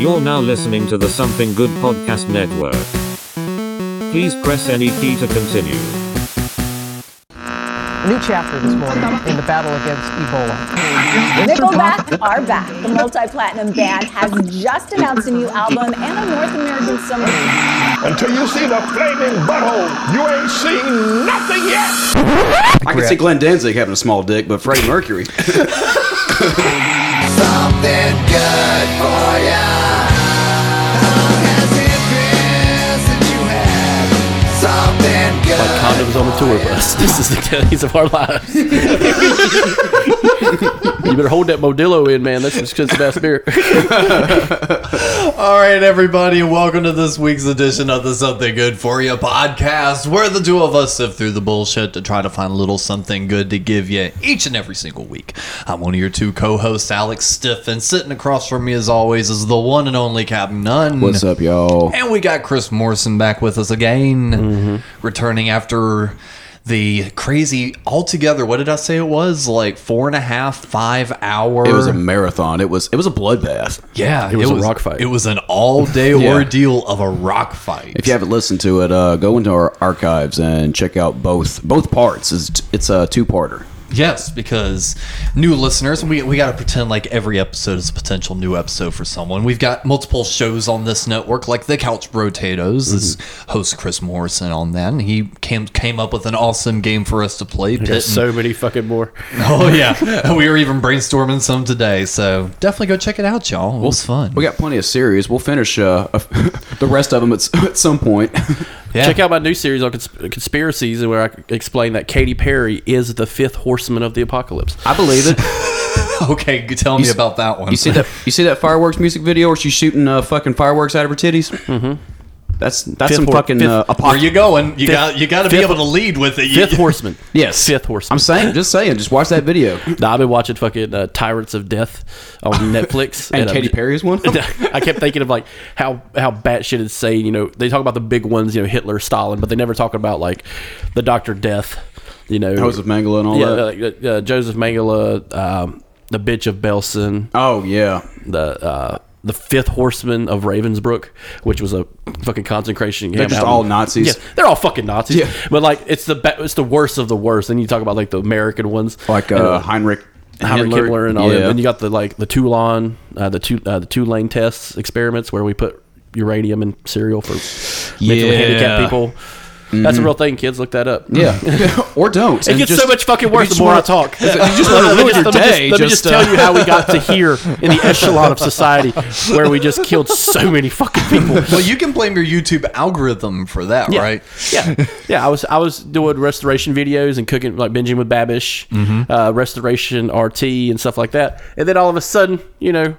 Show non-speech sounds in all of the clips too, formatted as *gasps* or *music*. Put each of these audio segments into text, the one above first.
You're now listening to the Something Good Podcast Network. Please press any key to continue. A new chapter this morning in the battle against Ebola. Nickelback are back. The multi-platinum band has just announced a new album and a North American summer. Until you see the flaming butthole, you ain't seen nothing yet. I can see Glenn Danzig having a small dick, but Freddie Mercury. *laughs* Something good for ya. Something good? like condoms on the tour bus. *laughs* This is the days of our lives. you better hold that Modelo in, man. That's expensive ass beer. All right, everybody, and welcome to this week's edition of the Something Good For You podcast, where the two of us sift through the bullshit to try to find a little something good to give you each and every single week. I'm one of your two co-hosts, Alex Stiff, and sitting across from me, as always, is the one and only Captain Nunn. What's up, y'all? And we got Chris Morrison back with us again, Mm-hmm. returning after the crazy altogether. What did I say it was? Like four and a half, five hour. It was a marathon. It was it was a bloodbath. Yeah, It was a rock fight. It was an all day *laughs* Yeah. ordeal of a rock fight. If you haven't listened to it, uh, go into our archives and check out both both parts. It's, it's a two parter. Yes, because new listeners, we, we got to pretend like every episode is a potential new episode for someone. We've got multiple shows on this network, like the Couch Potatoes. This Mm-hmm. host Chris Morrison on that, and he came came up with an awesome game for us to play. Pit There's and- so many fucking more. *laughs* oh yeah, we were even brainstorming some today. So definitely go check it out, y'all. It was fun. We got plenty of series. We'll finish uh, *laughs* the rest of them at, at some point. *laughs* Yeah. Check out my new series on cons- conspiracies, where I explain that Katy Perry is the fifth horseman of the apocalypse. I believe it. *laughs* Okay, tell me s- about that one. You see that? You see that fireworks music video where she's shooting uh, fucking fireworks out of her titties? Mm-hmm. That's that's Fifth some hor- fucking fifth- uh, Where you going? You Fifth- got you got to be able to lead with it. You- Fifth horseman. *laughs* Yes, Fifth horseman. I'm saying, just saying, just watch that video. Nah, I've been watching fucking uh, Tyrants of Death on *laughs* Netflix. And I'm Katy Perry's one. *laughs* I kept thinking of like how how batshit insane. You know, they talk about the big ones, you know, Hitler, Stalin, but they never talk about like the Doctor Death. You know, Joseph Mengele and all yeah, that. like, uh, Joseph Mengele, um, the bitch of Belsen, Oh yeah, the uh, the fifth horseman of Ravensbrück, which was a fucking concentration camp. They're just in- all Nazis. Yeah, they're all fucking Nazis. Yeah. but like it's the be- it's the worst of the worst. Then you talk about like the American ones, like And, uh, Heinrich. Heinrich Himmler. Himmler and all that. Yeah. And you got the like the Toulon, uh, the two uh, the two lane tests experiments where we put uranium in cereal for mentally handicapped people. That's a real thing, kids. Look that up. Yeah, *laughs* or don't. It gets so much fucking worse the more I talk. *laughs* You just wanna *laughs* ruin your let me day, Just, let me just, just uh, tell you how we got to here in the echelon of society where we just killed so many fucking people. Well, you can blame your YouTube algorithm for that, Yeah. right? Yeah, yeah. I was I was doing restoration videos and cooking like binging with Babish, uh, restoration RT and stuff like that. And then all of a sudden, you know,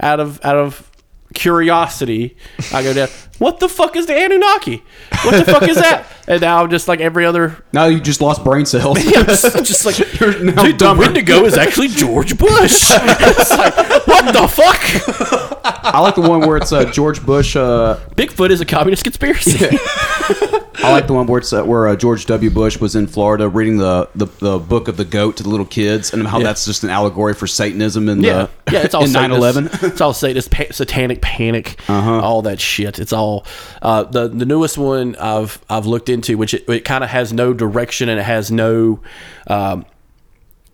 out of out of curiosity, I go down. What the fuck is the Anunnaki? What the fuck is that? *laughs* And now I'm just like every other. Now you just lost brain cells. *laughs* I'm just, just like, *laughs* dude, the dumber. Wendigo is actually George Bush. it's like, what the fuck? I like the one where it's uh, George Bush. Uh, Bigfoot is a communist conspiracy. I like the one where it's uh, where uh, George W. Bush was in Florida reading the, the, the book of the goat to the little kids, and how Yeah. that's just an allegory for Satanism and Yeah, the, yeah, it's all in 9/11. It's all Satanist, pa- satanic panic, Uh-huh. all that shit. It's all uh, the the newest one I've I've looked into, which it, it kind of has no direction and it has no. Um,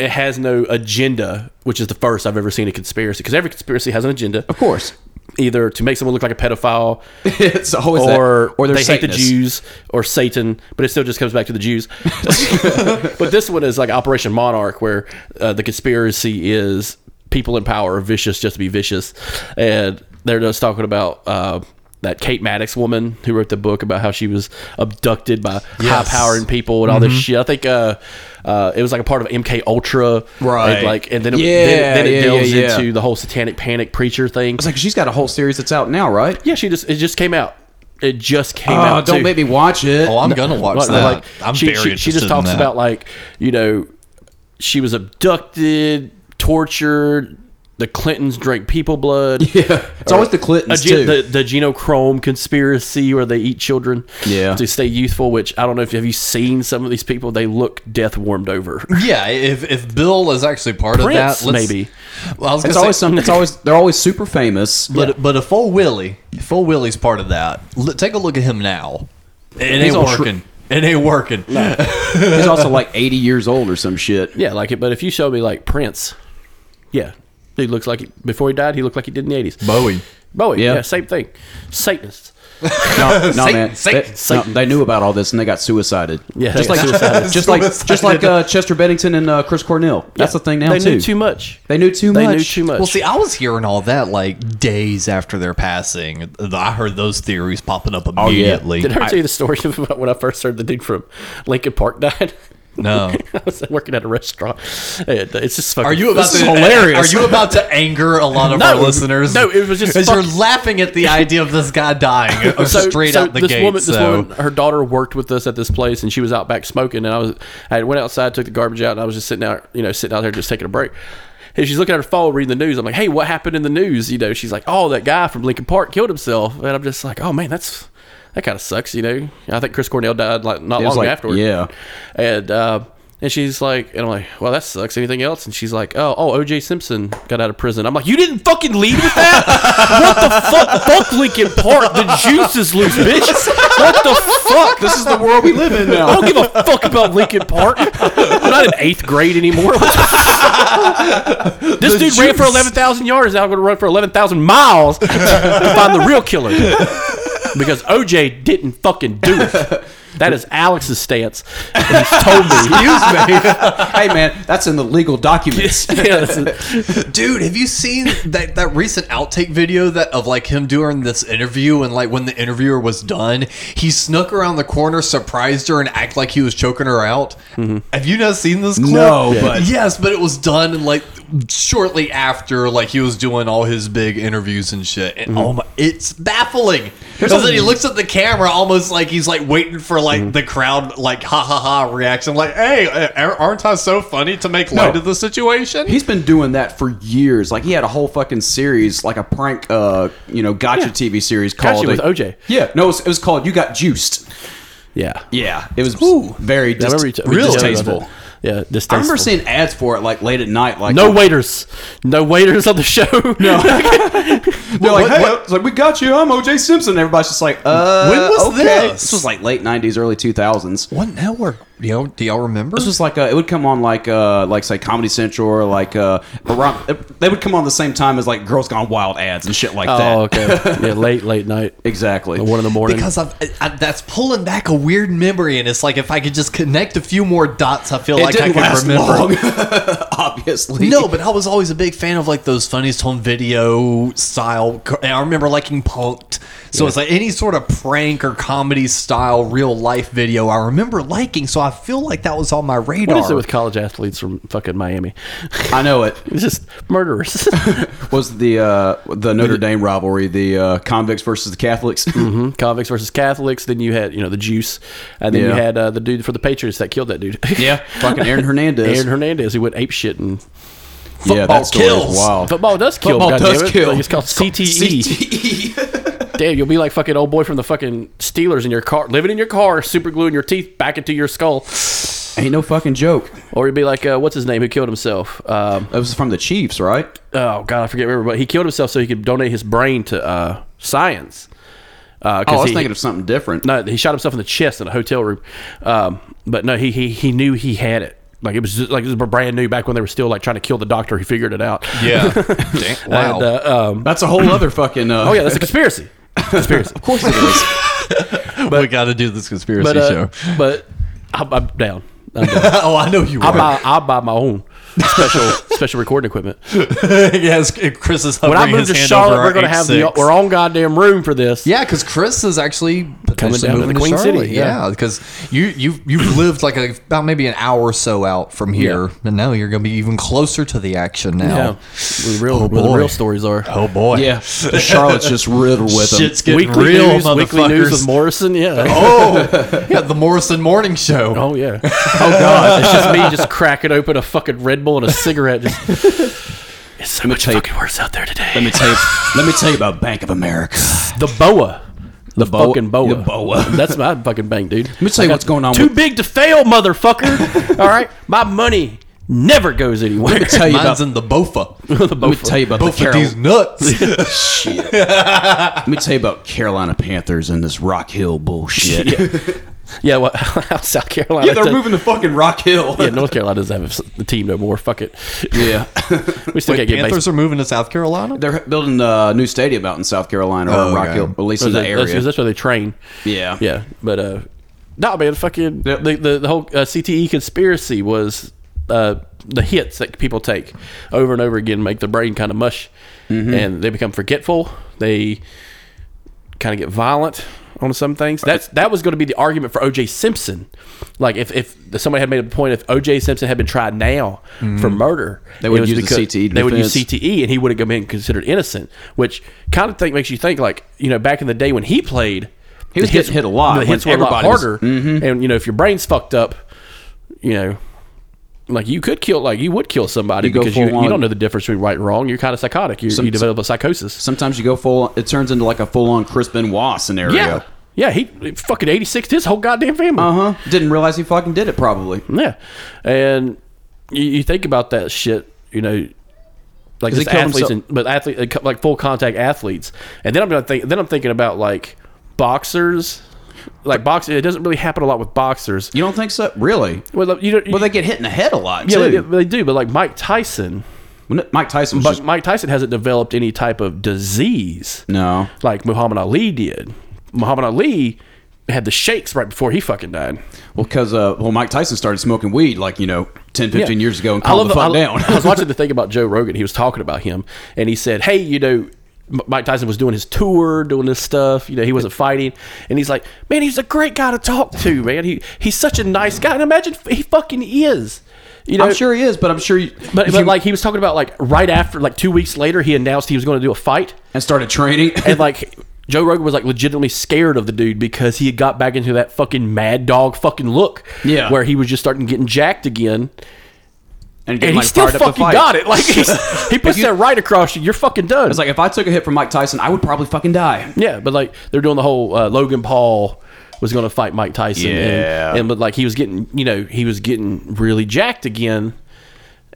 it has no agenda, which is the first I've ever seen a conspiracy. Because every conspiracy has an agenda, Of course, either to make someone look like a pedophile, *laughs* it's always or that, or they hate the Jews or Satan, but it still just comes back to the Jews. *laughs* but this one is like Operation Monarch, where uh, the conspiracy is people in power are vicious just to be vicious, and they're just talking about. Uh, that Kate Maddox woman who wrote the book about how she was abducted by Yes. high-powering people and all this shit. I think uh, uh, it was like a part of MK Ultra, Right. And like, and then it, Yeah, then, then it yeah, delves yeah, yeah. into the whole satanic panic preacher thing. It's like she's got a whole series that's out now, right? Yeah, she just it just came out. It just came Oh, out. don't too. make me watch it. Oh, I'm gonna watch Like- that. like, I'm she, very she, interested she just talks in that. about like you know she was abducted, tortured, the Clintons drink people blood. *laughs* Yeah, it's always the Clintons A too. the the genochrome conspiracy where they eat children Yeah. to stay youthful. Which I don't know if you have you seen some of these people. They look death warmed over. *laughs* Yeah, if, if Bill is actually part Prince, of that, let's- maybe. Well, I was it's gonna always say, some. It's always they're always super famous. *laughs* but but if old Willie, if old Willie's part of that, l- take a look at him now. It ain't He's all shri- working. it ain't working. He's also like 80 years old or some shit. Yeah, like it. But if you show me like Prince, yeah, he looks like he, before he died, he looked like he did in the eighties. Bowie. Bowie, Yeah. yeah. same thing. Satanists. No, no *laughs* Satan, man. Satan, They, no, they knew about all this and they got suicided. Yeah, just they like got *laughs* suicided. just like just like uh, Chester Bennington and uh, Chris Cornell. That's the thing now They too. knew too much. They knew too They much. knew too much. Well, see, I was hearing all that like days after their passing. I heard those theories popping up yeah. immediately. Did I ever tell you the story *laughs* about when I first heard the dude from Linkin Park died? No. *laughs* I was working at a restaurant. It's just fucking. Are you about to hilarious. Are you about to anger a lot of No, our listeners? no, it was just because you're laughing at the idea of this guy dying *laughs* uh, straight out the this gate. Woman, this woman, her daughter worked with us at this place, and she was out back smoking. And I was, I went outside, took the garbage out, and I was just sitting out, you know, sitting out there just taking a break. And she's looking at her phone, reading the news. I'm like, "Hey, what happened in the news?" You know, she's like, "Oh, that guy from Linkin Park killed himself." And I'm just like, "Oh man, that's that kind of sucks." You know, I think Chris Cornell died like not long like- afterward. yeah. and. uh and she's like, and I'm like, well, that sucks. Anything else? And she's like, oh, oh, O.J. Simpson got out of prison. I'm like, you didn't fucking lead with that? *laughs* what the fuck? Fuck Linkin Park. The juice is loose, bitch. What the fuck? This is the world we live in now. I don't give a fuck about Linkin Park. I'm not in eighth grade anymore. this dude ran for 11,000 yards. Now I'm going to run for 11,000 miles to find the real killer. Because OJ didn't fucking do it. *laughs* That is Alex's stance. And he's told me. Excuse me. *laughs* hey man, that's in the legal documents. *laughs* Yeah, that's it. *laughs* Dude, have you seen that that recent outtake video that of like him during this interview and like when the interviewer was done, he snuck around the corner, surprised her, and act like he was choking her out. Mm-hmm. Have you not seen this clip? No, Yeah. but- yes, but it was done in like shortly after like he was doing all his big interviews and shit. And mm-hmm. oh my, it's baffling. Because then he looks at the camera almost like he's like waiting for like the crowd like ha ha ha reaction, like hey, uh, aren't I so funny to make light No. of the situation? He's been doing that for years. Like he had a whole fucking series, like a prank, uh, you know, gotcha Yeah. TV series Gotcha called with uh, OJ. Yeah, no, it was, it was called "You Got Juiced." Yeah. Yeah, it was very I remember you dist- t- we just distasteful. Yeah, I remember seeing ads for it like late at night. Like no waiters, no waiters on the show. *laughs* No, *laughs* They're like, hey, it's like we got you. I'm OJ Simpson. Everybody's just like, uh, When was okay. this? This was like late '90s, early 2000s. What network? Do y'all, do y'all remember? This was like uh, it would come on like uh, like say Comedy Central or like uh, around. They would come on the same time as like Girls Gone Wild ads and shit like that. oh, okay. *laughs* Yeah, late, late night, Exactly. one in the morning. because I've, I, that's pulling back a weird memory, and it's like if I could just connect a few more dots, I feel it like I didn't could last remember. long, *laughs* obviously. No, but I was always a big fan of like those funniest home video style. And I remember liking Punked. So it's like any sort of prank or comedy style real life video I remember liking. So I feel like that was on my radar. what is it with college athletes from fucking Miami? I know it *laughs* It's just murderers. *laughs* was the uh, the Notre Dame rivalry, the uh, convicts versus the Catholics. Mm-hmm. Convicts versus Catholics. Then you had, you know, the Juice, and then you had uh, the dude for the Patriots that killed that dude. yeah, fucking Aaron Hernandez. Aaron Hernandez, he went ape shit and yeah, that story kills. is wild. football does kill. Football goddamn does it. kill. Like, it's called CTE. CTE. *laughs* Damn, you'll be like fucking old boy from the fucking Steelers in your car, living in your car, super gluing your teeth back into your skull. Ain't no fucking joke. Or you'd be like, uh, what's his name who killed himself? Um, That was from the Chiefs, right? oh god, I forget remember, but he killed himself so he could donate his brain to uh, science. Uh, 'cause Oh, I was he, thinking of something different. no, he shot himself in the chest in a hotel room. Um, but no, he, he he knew he had it. Like it was just, like it was brand new back when they were still like trying to kill the doctor. He figured it out. Yeah. *laughs* Damn, wow. And, uh, um, That's a whole other fucking. Uh, oh yeah, that's a conspiracy. conspiracy. of course it is. *laughs* we got to do this conspiracy But uh, show. but I'm, I'm down. I'm *laughs* down. oh, I know you I are. buy I buy my own special special recording equipment. *laughs* yes, Chris is When I move to Charlotte, we're going to have the H6. our own goddamn room for this. Yeah, because Chris is actually potentially down to the Queen Charlotte. City, yeah. Yeah, because you you've you've lived like a, about maybe an hour or so out from here, Yeah. and now you're going to be even closer to the action now. Yeah. Where the real, Oh, where the real stories are. Oh boy, Yeah, Charlotte's just riddled with them. shit's getting Weekly real, news, weekly news with. Morrison. Yeah. Oh, *laughs* yeah, the Morrison Morning Show. Oh yeah. *laughs* Oh god. It's just me just cracking open a fucking Red Bull and a cigarette. Just *laughs* It's so Let me much tell you- fucking worse out there today. Let me tell you. let me tell you about Bank of America. the boa. The, boa- fucking boa. the boa. *laughs* That's my fucking bank, dude. Let me tell you what's going on Too with- big to fail, motherfucker. *laughs* All right, my money never goes anywhere. Let me tell you Mine's about. in the Bofa. Let me tell you about the Bofa Carol- these nuts. Let me tell you about Carolina Panthers and this Rock Hill bullshit. yeah, what? *laughs* South Carolina. Yeah, they're does- moving to fucking Rock Hill. Yeah, North Carolina doesn't have a team no more. Fuck it. Yeah. *laughs* We still Wait, can't get Panthers baseball. are moving to South Carolina. They're building a new stadium out in South Carolina or Oh, Rock okay. Hill, at least in That- the that's, area. that's where they train. Yeah. Yeah, but uh, no, man, fucking Yep. the, the the whole uh, CTE conspiracy was uh the hits that people take over and over again make their brain kind of mush, Mm-hmm. and they become forgetful. They kind of get violent on some things. That's that was going to be the argument for O.J. Simpson. Like if if somebody had made a point if O.J. Simpson had been tried now for murder, Mm-hmm. They would use the CTE They would use. CTE, and he would have been considered innocent. Which kind of think makes you think like you know back in the day when he played. He was hits- getting hit a lot The hits were a lot everybody was- harder, Mhm. and you know if your brain's fucked up, you know, like you could kill, like you would kill somebody You because you, full you don't know the difference between right and wrong. You're kind of psychotic. You, Some- you develop a psychosis. Sometimes you go full. It turns into like a full-on Chris Benoit scenario. Yeah, yeah. He fucking eighty six his whole goddamn family. Uh huh. Didn't realize he fucking did it. Probably. Yeah, and you, you think about that shit, you know, like just athletes, and, but athlete like full contact athletes, and then I'm gonna think, then I'm thinking about like boxers, like boxing. It doesn't really happen a lot with boxers. You don't think so? Really? Well, you know, Well, they get hit in the head a lot yeah, too. they, they do, but like Mike Tyson, Mike Tyson but just Mike Tyson hasn't developed any type of disease no. like Muhammad Ali did. Muhammad Ali had the shakes right before he fucking died. Well, because uh, well, Mike Tyson started smoking weed like you know 10, 15 Yeah. years ago and calmed the fuck I, down. I was *laughs* watching the thing about Joe Rogan. He was talking about him, and he said, "Hey, you know." Mike Tyson was doing his tour, doing this stuff. You know, he wasn't fighting, and he's like, "Man, he's a great guy to talk to, man. He he's such a nice guy." And imagine he fucking is. You know, I'm sure he is, but I'm sure. You, but, but you- like he was talking about like right after, like two weeks later, he announced he was going to do a fight, and started training. and like Joe Rogan was like legitimately scared of the dude because he had got back into that fucking mad dog fucking look, Yeah. where he was just starting getting jacked again. And, and he still fired up to fucking got it. Like he's, *laughs* he puts you- that right across you. You're fucking done. It's like if I took a hit from Mike Tyson, I would probably fucking die. yeah, but like they're doing the whole uh, Logan Paul was going to fight Mike Tyson. Yeah. and, and but like he was getting, you know, he was getting really jacked again.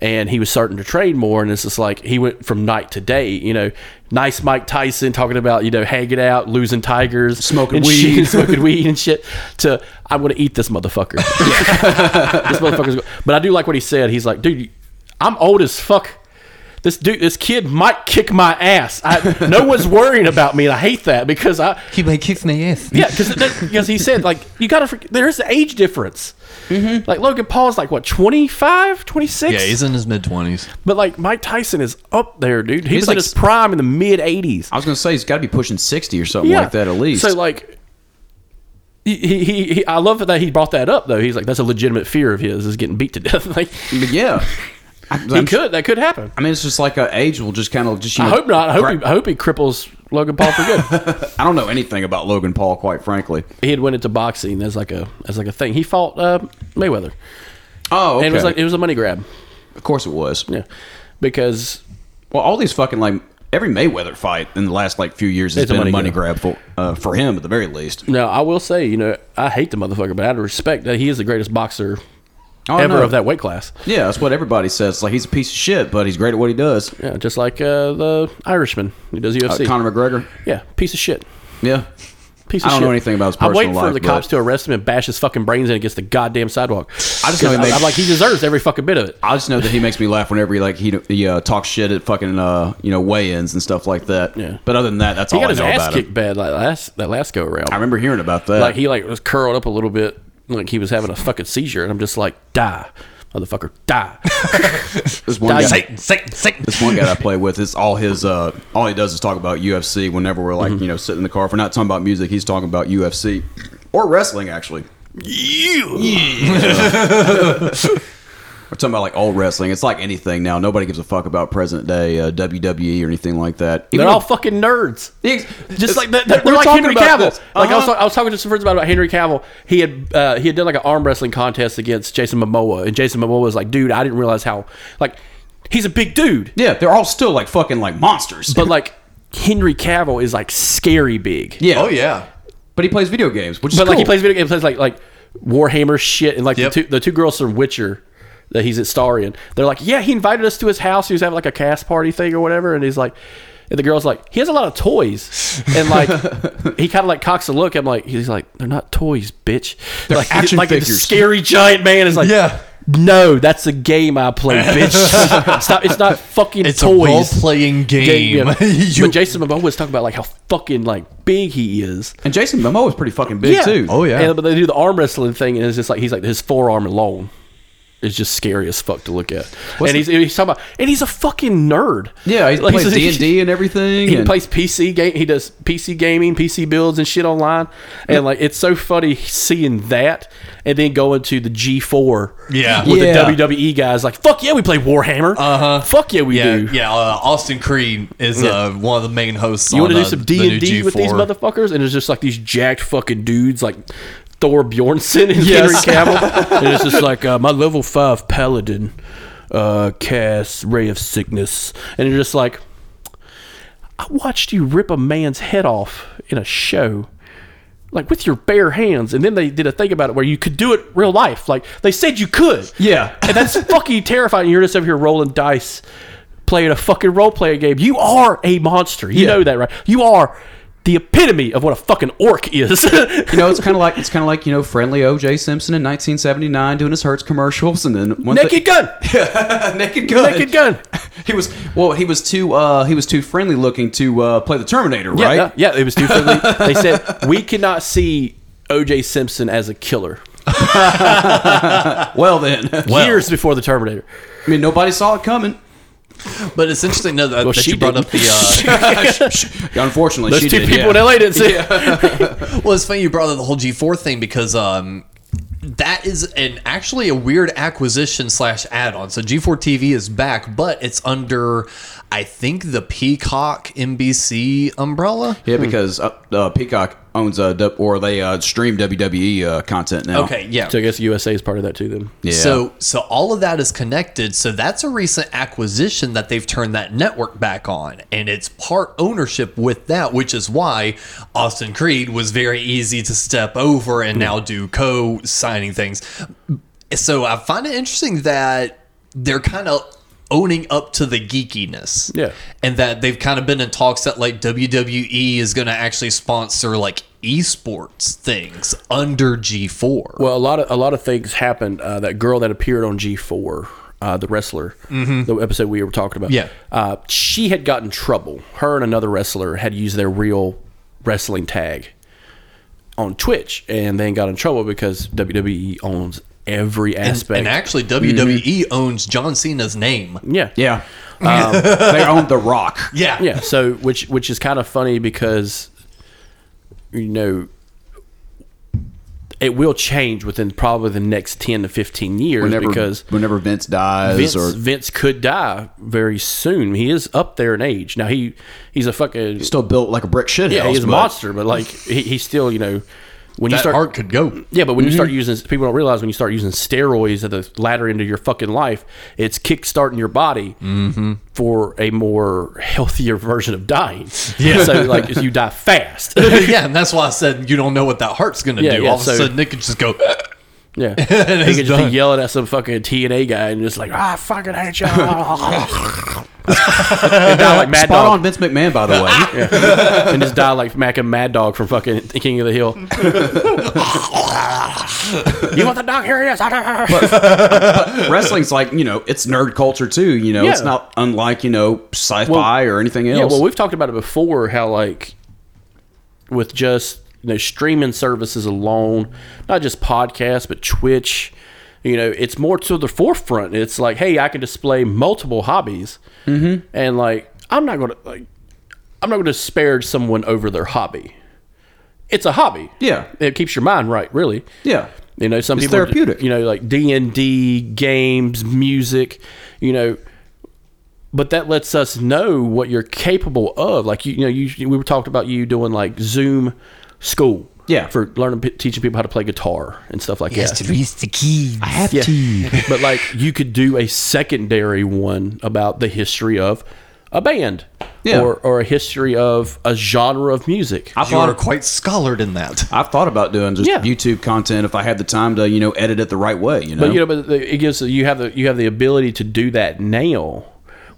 And he was starting to train more, and it's just like he went from night to day. You know, nice Mike Tyson talking about you know hanging out, losing tigers, Smoking weed. shit, *laughs* smoking weed and shit. To I'm to eat this motherfucker. *laughs* this motherfucker's. But I do like what he said. He's like, dude, I'm old as fuck. This dude, this kid might kick my ass. I, no one's worrying about me, and I hate that because I, He may kick my ass. yeah, because because he said like you gotta forget there's an age difference. Mm-hmm. Like Logan Paul's like what 25, 26? Yeah, he's in his mid twenties. but like Mike Tyson is up there, dude. He He's was like in his prime in the mid eighties. I was gonna say he's got to be pushing sixty or something like that at least. So like. He, he, he, he- I love that he brought that up though. He's like, that's a legitimate fear of his is getting beat to death. *laughs* like, yeah, I, he I'm- could, that could happen. I mean, it's just like a age will just kind of just. You I hope not. I hope, gra- he, I hope he cripples Logan Paul for good. *laughs* I don't know anything about Logan Paul, quite frankly. he had went into boxing as like a as like a thing. He fought uh, Mayweather, Oh, okay. and it was like it was a money grab. of course it was. Yeah, because Well, all these fucking like every Mayweather fight in the last like few years has It's been a money money grab. for uh, for him at the very least. now I will say, you know, I hate the motherfucker, but out of respect, that he is the greatest boxer Oh, ever no. of that weight class. Yeah, that's what everybody says. Like he's a piece of shit, but he's great at what he does. Yeah, just like uh, the Irishman who does Uh, UFC. Conor McGregor. yeah, piece of shit. Yeah. Piece I don't shit. know anything about his personal I'm personal waiting for life, the cops to arrest him and bash his fucking brains in against the goddamn sidewalk. I just know he I'm, makes- I'm like he deserves every fucking bit of it. I just know that he makes me laugh whenever he like he he uh, talks shit at fucking uh, you know weigh-ins and stuff like that. Yeah. But other than that, that's He all got I his know ass about kicked him. bad like last that last go around. I remember hearing about that. like he like was curled up a little bit, like he was having a fucking seizure, and I'm just like, die, motherfucker, die. *laughs* this one Die. guy, Satan, Satan, Satan. this one guy I play with is all his uh all he does is talk about UFC whenever we're like Mm-hmm. you know sitting in the car. If we're not talking about music, he's talking about UFC or wrestling actually. *laughs* We're talking about like old wrestling. It's like anything now. Nobody gives a fuck about present day uh, WWE or anything like that. They're all though- fucking nerds. Ex- Just like they're, we were like talking Henry about Cavill. this. Like I was, Uh-huh. I was talking to some friends about, about Henry Cavill. He had uh, he had done like an arm wrestling contest against Jason Momoa, and Jason Momoa was like, "Dude, I didn't realize how like." he's a big dude. Yeah, they're all still like fucking like monsters. But *laughs* like Henry Cavill is like scary big. yeah, Oh yeah. but he plays video games, which is But like he plays video games, plays like like Warhammer shit, and like Yep. the two the two girls from Witcher that he's at star in. They're like, yeah, he invited us to his house. He was having like a cast party thing or whatever, and he's like. And the girl's like, he has a lot of toys, and like *laughs* he kind of like cocks a look. I'm like, he's like, they're not toys, bitch. They're like, action like a figures. scary giant man is like, Yeah. no, that's a game I play, bitch. *laughs* Stop, it's not fucking It's toys. a role playing game. yeah. *laughs* You- but Jason Momoa was talking about like how fucking like big he is. and Jason Momoa was pretty fucking big too. Oh, yeah. And, but they do the arm wrestling thing, and it's just like he's like his forearm alone is just scary as fuck to look at. and he's, he's talking about, and he's a fucking nerd. yeah, he Like, plays he's- D and D and everything. He and- plays PC game. He does PC gaming, PC builds and shit online. And like it's so funny seeing that, and then going to the G4. Yeah. with Yeah. the WWE guys. Like fuck yeah, we play Warhammer. Uh huh. Fuck yeah, we yeah, do. yeah. Uh, Austin Creed is uh, one of the main hosts. You want to do some D and D with these motherfuckers, and it's just like these jacked fucking dudes, like Thor Bjornsson and Yes. Henry Cavill, *laughs* and it's just like uh, my level five paladin uh, casts Ray of Sickness, and you're just like, I watched you rip a man's head off in a show. Like with your bare hands, and then they did a thing about it where you could do it real life. Like they said you could. Yeah. and that's *laughs* fucking terrifying. You're just over here rolling dice, playing a fucking role playing game. You are a monster. You Yeah. know that, right? You are the epitome of what a fucking orc is. *laughs* You know, it's kind of like it's kind of like you know, friendly O.J. Simpson in 1979 doing his Hertz commercials, and then Naked gun. *laughs* they, naked gun, Naked gun. *laughs* He was well, he was too uh, he was too friendly looking to uh, play the Terminator, Yeah, right? yeah, yeah, it was too friendly. they said we cannot see O.J. Simpson as a killer. Well, then, Years before the Terminator. I mean, nobody saw it coming. But it's interesting though, that, Well, that she you brought didn't. up the. Uh, *laughs* Unfortunately, Those she two did, people yeah. in LA didn't see it. *laughs* well, it's funny you brought up the whole G4 thing because um, that is an actually a weird acquisition slash add-on. So G4 TV is back, but it's under, I think, the Peacock NBC umbrella. Yeah, because uh, uh, Peacock owns uh, du- or they uh, stream WWE uh, content now. Okay, yeah. So I guess USA is part of that too. Then Yeah. So so all of that is connected. So that's a recent acquisition that they've turned that network back on, and it's part ownership with that, which is why Austin Creed was very easy to step over and now do co-signing things. So I find it interesting that they're kind of owning up to the geekiness. Yeah. And that they've kind of been in talks that like WWE is going to actually sponsor like esports things under G4. Well, a lot of a lot of things happened. Uh, that girl that appeared on G four, uh, the wrestler, the episode we were talking about. Yeah. uh, she had gotten trouble. Her and another wrestler had used their real wrestling tag on Twitch, and then got in trouble because WWE owns every aspect. and actually, WWE mm-hmm. owns John Cena's name. yeah, yeah, um, *laughs* they own The Rock. Yeah. yeah. So which which is kind of funny because you know it will change within probably the next ten to fifteen years Whenever because whenever Vince dies Vince, or Vince could die very soon. He is up there in age now. He he's a fucking still built like a brick shit yeah. house. He's a monster, but like he, he's still you know when you That start heart could go. yeah, but when you start Mm-hmm. using people don't realize when you start using steroids at the latter end of your fucking life, it's kickstarting your body Mm-hmm. for a more healthier version of dying. Yeah, so like you die fast. *laughs* yeah, and that's why I said you don't know what that heart's going to Yeah, do. yeah, All of a sudden, it could just go. *laughs* Yeah, *laughs* he could just done. be yelling at some fucking TNA guy and just like, ah, I fucking hate you. And die like Mad Spot Dog. on Vince McMahon, by the way. *laughs* and just die like Mac and Mad Dog from fucking King of the Hill. *laughs* you want the dog? Here he is. *laughs* Wrestling's like you know, it's nerd culture too. You know, it's not unlike you know sci-fi Well, or anything else. Yeah, well, we've talked about it before. How like with just you know streaming services alone, not just podcasts, but Twitch. You know, it's more to the forefront. It's like, hey, I can display multiple hobbies, mm-hmm. and like, I'm not gonna like, I'm not gonna disparage someone over their hobby. It's a hobby. Yeah. it keeps your mind right. Really. yeah, You know, some It's people therapeutic. You know, like D and D games, music. You know, but that lets us know what you're capable of. Like you, you know, you we were talking about you doing like Zoom school. Yeah. for learning teaching people how to play guitar and stuff like that. reach the key. I have Yeah. to. *laughs* but like you could do a secondary one about the history of a band. Yeah. Or, or a history of a genre of music. I You thought are quite scholared in that. *laughs* I've thought about doing just Yeah. YouTube content if I had the time to, you know, edit it the right way. You know, But you know, but the- it gives you have the you have the ability to do that now.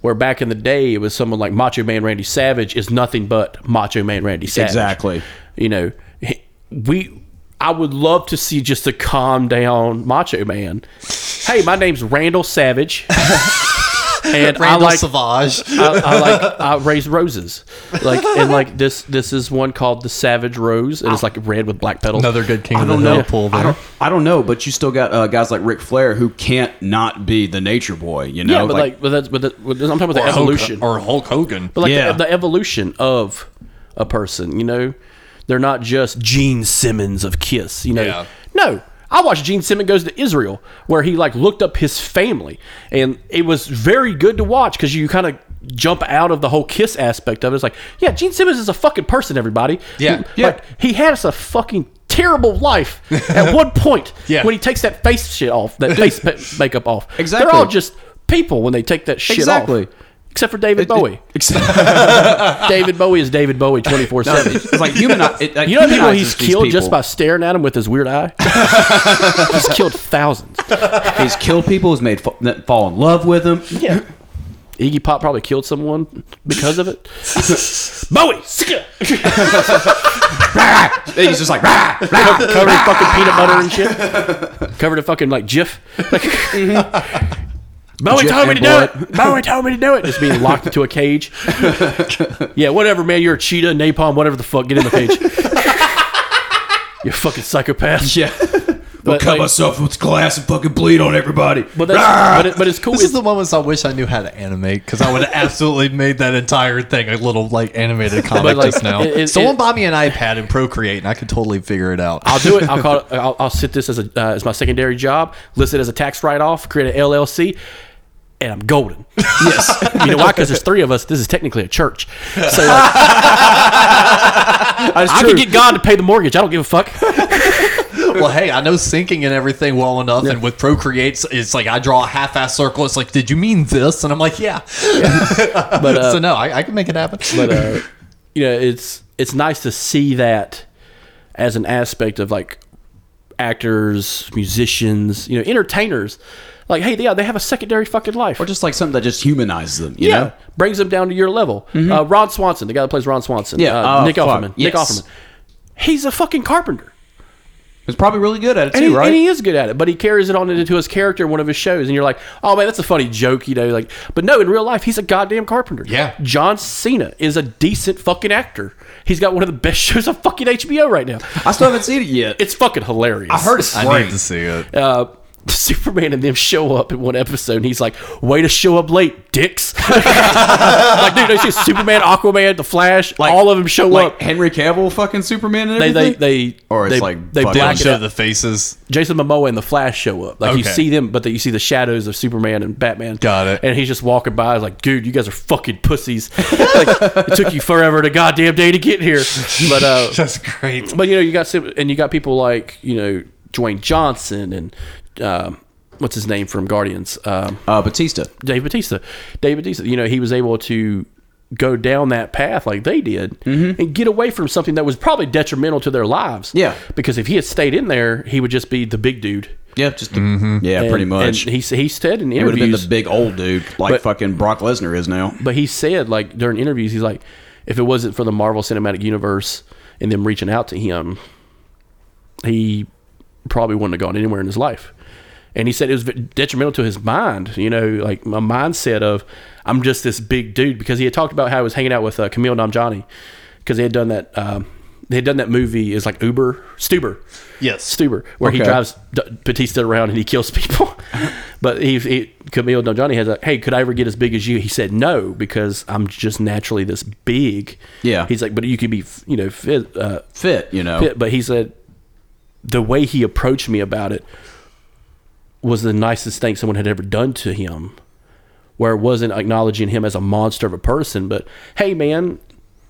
Where back in the day, it was someone like Macho Man Randy Savage is nothing but Macho Man Randy Savage. Exactly. You know, he- we. I would love to see just a calm down Macho Man. Hey, my name's Randall Savage, *laughs* and I like Savage. I, I like I raise roses, like and like this. This is one called the Savage Rose, and it's like red with black petals. Another good King I of the don't Hill know. pull I there. don't, I don't know, but you still got uh, guys like Ric Flair who can't not be the Nature Boy. You know, yeah, but like, but that's but, that, but I'm talking about the Or Hulk- evolution. or Hulk Hogan. But like Yeah. the, the evolution of a person, you know, they're not just Gene Simmons of Kiss, you know. Yeah. No, I watched Gene Simmons goes to Israel, where he like looked up his family, and it was very good to watch because you kind of jump out of the whole Kiss aspect of it. It's like, yeah, Gene Simmons is a fucking person, everybody. Yeah. He- like he has a fucking terrible life at *laughs* one point Yeah. when he takes that face shit off, that face *laughs* makeup off. Exactly. They're all just people when they take that shit Exactly. off. Except for David Bowie. *laughs* it's *laughs* David Bowie is David Bowie 24 7. like human. It, like, You know how people he's these killed just by staring at him with his weird eye? *laughs* he's killed thousands. He's killed people. He's made fa- fall in love with him. Yeah. Iggy Pop probably killed someone because of it. Bowie! sicka! He's just like, rah, rah. Covered in fucking peanut butter and shit. Covered in fucking like Jif. Mm-hmm. Bowie Jif told me to do it. Bowie told me to do it. Just being locked into a cage. *laughs* Yeah, whatever, man. You're a cheetah, napalm, whatever the fuck. Get in the cage. *laughs* you fucking psychopath. yeah. *laughs* But, cut like- myself with glass and fucking bleed on everybody. But that's but, it, but it's cool. This is It's- the moments I wish I knew how to animate because I would have absolutely made that entire thing a little like animated comic like, just now. it- it- Someone it- buy me an iPad and Procreate, and I could totally figure it out. I'll do it. I'll call it. I'll, I'll sit this as a uh, as my secondary job. List it as a tax write off. Create an LLC. And I'm golden. *laughs* Yes. *laughs* you know why? Because there's three of us. This is technically a church. So like, *laughs* I can get God to pay the mortgage. I don't give a fuck. well, hey, I know syncing and everything well enough, and with Procreate, it's like I draw a half-ass circle. It's like, did you mean this? And I'm like, yeah. But uh, so no, I, I can make it happen. but uh, you know, it's it's nice to see that as an aspect of like actors, musicians, you know, entertainers. Like, hey, yeah, they have a secondary fucking life. or just like something that just humanizes them. You yeah, know. brings them down to your level. Uh, Ron Swanson, the guy that plays Ron Swanson. Yeah, uh, oh, Nick fuck, Offerman. Nick. Offerman. He's a fucking carpenter. He's probably really good at it And, too, he, right? and he is good at it, but he carries it on into his character in one of his shows, and you're like, "Oh man, that's a funny joke," you know. Like, but no, in real life, he's a goddamn carpenter. Yeah. John Cena is a decent fucking actor. He's got one of the best *laughs* shows on fucking HBO right now. I still haven't seen it yet. It's fucking hilarious. I heard it's I great. need to see it. uh, *laughs* Superman and them show up in one episode, and he's like, "Way to show up late, dicks!" *laughs* like, dude, they see Superman, Aquaman, the Flash, Like- all of them show like up. Henry Cavill, fucking Superman, and They, everything. they, they, Or it's they, like they black show the faces. Jason Momoa and the Flash show up. Like you see them, but that you see the shadows of Superman and Batman. Got it. And he's just walking by, he's like, "Dude, you guys are fucking pussies. *laughs* like, it took you forever to goddamn day to get here." But uh, That's great. but you know, you got and you got people like you know Dwayne Johnson and um, what's his name from Guardians, um, uh, Batista. Dave Batista. Dave Batista. You know, he was able to go down that path like they did and get away from something that was probably detrimental to their lives. Yeah. because if he had stayed in there, he would just be the big dude. Yeah, just yeah, And- pretty much. And he he said in he would have been the big old dude, like But- fucking Brock Lesnar is now. but he said like during interviews, he's like, if it wasn't for the Marvel Cinematic Universe and them reaching out to him, he probably wouldn't have gone anywhere in his life. And he said it was detrimental to his mind, you know, like a mindset of I'm just this big dude because he had talked about how he was hanging out with uh, Kumail Nanjiani because they had done that. Um, they had done that movie is like Uber Stuber. Yes. Stuber, where he drives D- Batista around and he kills people. *laughs* but he, he Kumail Nanjiani has a hey, could I ever get as big as you? He said no because I'm just naturally this big. Yeah. he's like, but you could be, you know, fit, uh, Fit, you know. fit. But he said the way he approached me about it was the nicest thing someone had ever done to him. Where it wasn't acknowledging him as a monster of a person, but hey, man,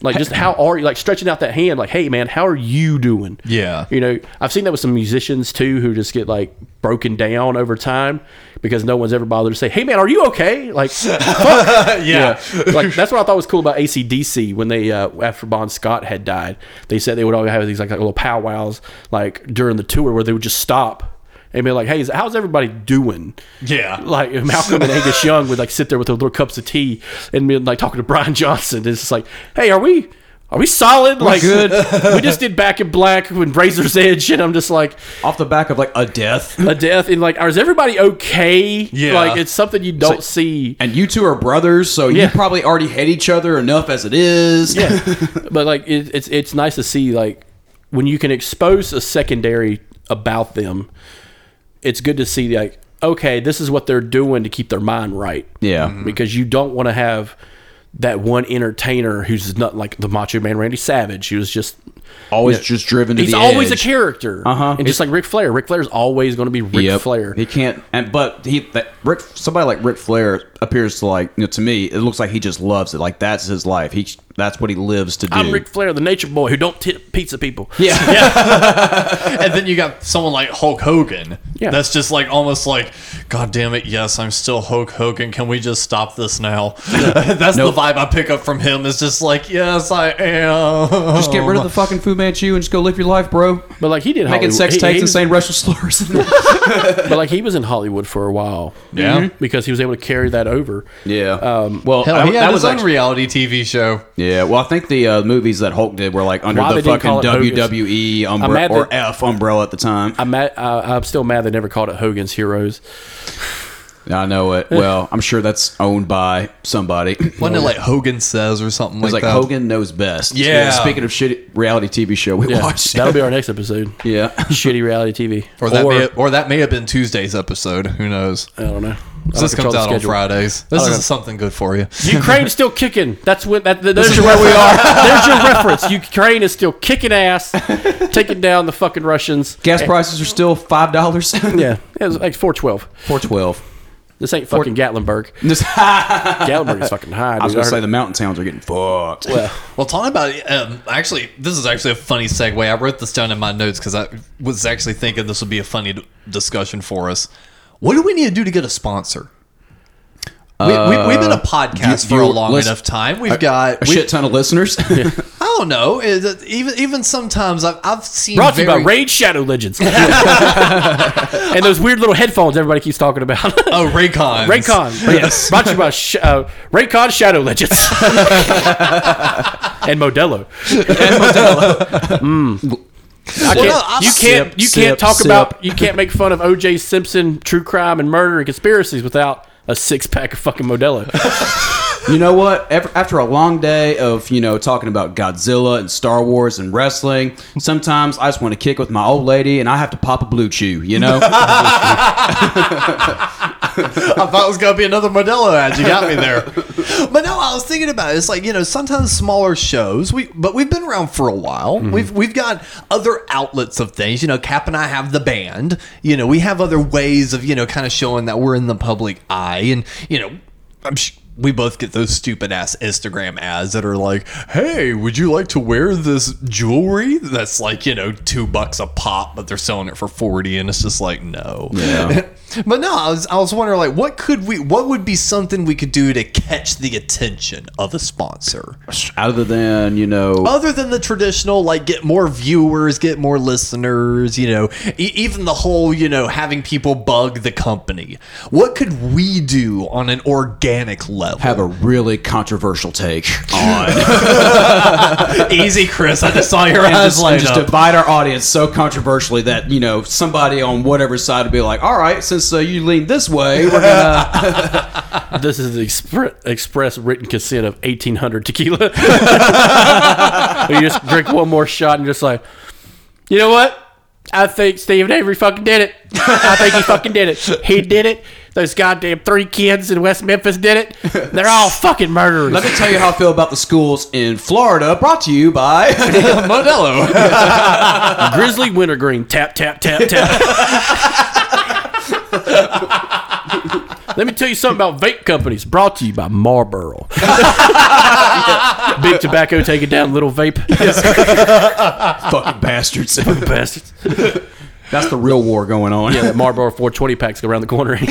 Like just how are you? Like stretching out that hand. Like, hey man, how are you doing? Yeah. You know, I've seen that with some musicians too, who just get like broken down over time because no one's ever bothered to say, "Hey man, are you okay?" Like, *laughs* fuck. Yeah. like that's what I thought was cool about ACDC when they uh, after Bon Scott had died. They said they would always have these like, like little powwows like during the tour where they would just stop and be like, "Hey, is- how's everybody doing?" Yeah. Like *laughs* Malcolm and Angus Young would like sit there with their little cups of tea and be like talking to Brian Johnson. And It's just like, "Hey, are we?" Are we solid? like good. *laughs* we just did Back in Black with Razor's Edge, and I'm just like Off the back of like a death. a death, and like, are is everybody okay? Yeah. like it's something you don't like- see. And you two are brothers, so Yeah. you probably already hate each other enough as it is. Yeah, *laughs* but like it, it's it's nice to see like when you can expose a secondary about them. It's good to see like okay, this is what they're doing to keep their mind right. Yeah. Mm-hmm. because you don't want to have that one entertainer who's not like the Macho Man Randy Savage, who's just Always just driven to he's the always edge. a character. Uh-huh. and just like Ric Flair, Ric Flair's always going to be Ric Yep. Flair. He can't, and but he that Rick somebody like Ric Flair appears to like you know to me it looks like he just loves it. Like that's his life. He that's what he lives to do. I'm Ric Flair, the Nature Boy, who don't tip pizza people. *laughs* yeah. *laughs* and then you got someone like Hulk Hogan. Yeah. That's just like almost like, God damn it, yes, I'm still Hulk Hogan. Can we just stop this now? *laughs* That's Nope. the vibe I pick up from him. Is just like, yes, I am. Just get rid of the fucking Fu Manchu and just go live your life, bro. But like he did Making Hollywood- sex he- tapes he and was- saying racial slurs. *laughs* But like he was in Hollywood for a while. Yeah. Because he was able to carry that over. yeah. Um. Well, Hell, I- he had that his was own actually, reality TV show. yeah. Well, I think the uh, movies that Hulk did were like under Why the fucking call it Hogan's- WWE I'm umbrella or that- F umbrella at the time. I'm mad, uh, I'm still mad they never called it Hogan's Heroes. I know it. Well, I'm sure that's owned by somebody. *clears throat* Wasn't it like Hogan Says or something It was like, like that? Hogan knows best. Yeah. Speaking of shitty reality TV show we Yeah, watched. that'll be our next episode. *laughs* yeah. Shitty reality TV. Or that, may, or that may have been Tuesday's episode. Who knows? I don't know. I don't This control comes the out on schedule. Fridays. This is know. something good for you. Ukraine's still kicking. That's what. That, there's your where we are. There's your *laughs* reference. Ukraine is still kicking ass, taking down the fucking Russians. Gas prices are still five dollars. Yeah, it was like four twelve. Four twelve. This ain't fucking Gatlinburg. *laughs* I Gatlinburg is fucking high. I was gonna I say the mountain towns are getting fucked. well, *laughs* Well, talking about it, um, actually, this is actually a funny segue. I wrote this down in my notes because I was actually thinking this would be a funny d- discussion for us. What do we need to do to get a sponsor? We, we, we've been a podcast you- for a long listen- enough time. We've got a we- shit ton of listeners. *laughs* *laughs* I don't know. It- even even sometimes I've, I've seen brought to you very, by Raid Shadow Legends *laughs* and those weird little headphones everybody keeps talking about. oh Raycon Raycon. Yes. Brought to you by Sh- uh, Raycon Shadow Legends. and Modelo. Mm. I can't, no, you can't. Sip, you can't sip, talk sip. about. You can't make fun of O.J. Simpson, true crime, and murder and conspiracies without a six pack of fucking Modelo. *laughs* you know what? After a long day of you know talking about Godzilla and Star Wars and wrestling, sometimes I just want to kick with my old lady and I have to pop a BlueChew. You know. *laughs* *laughs* I thought it was gonna be another Modelo ad. You got me there. *laughs* but no, I was thinking about it. It's like you know, sometimes smaller shows. We but we've been around for a while. Mm-hmm. We've we've got other outlets of things. You know, Cap and I have the band. You know, we have other ways of you know kind of showing that we're in the public eye, and you know, I'm. Sh- we both get those stupid ass Instagram ads that are like, "Hey, would you like to wear this jewelry that's like you know two bucks a pop, but they're selling it for forty, and it's just like, no. Yeah. *laughs* But no, I was I was wondering like what could we what would be something we could do to catch the attention of a sponsor Other than you know. other than the traditional like get more viewers, get more listeners, you know, e- even the whole you know having people bug the company. What could we do on an organic level? have a really controversial take on *laughs* easy, Chris. I just saw your and eyes just, light just up. divide our audience so controversially that you know somebody on whatever side would be like, all right, since uh, you lean this way, we're gonna. *laughs* this is the expre- express written consent of 1800 tequila. *laughs* you just drink one more shot and just like, you know what? I think Steven Avery fucking did it. I think he fucking did it. He did it. Those goddamn three kids in West Memphis did it. They're all fucking murderers. Let me tell you how I feel about the schools in Florida. Brought to you by *laughs* Modelo. Grizzly Wintergreen. Tap, tap, tap, tap. Let me tell you something about vape companies. Brought to you by Marlboro. *laughs* Big tobacco taking down little vape. Fucking bastards. *laughs* Bastards. That's the real war going on. Yeah, that Marlboro 420 packs go around the corner. *laughs*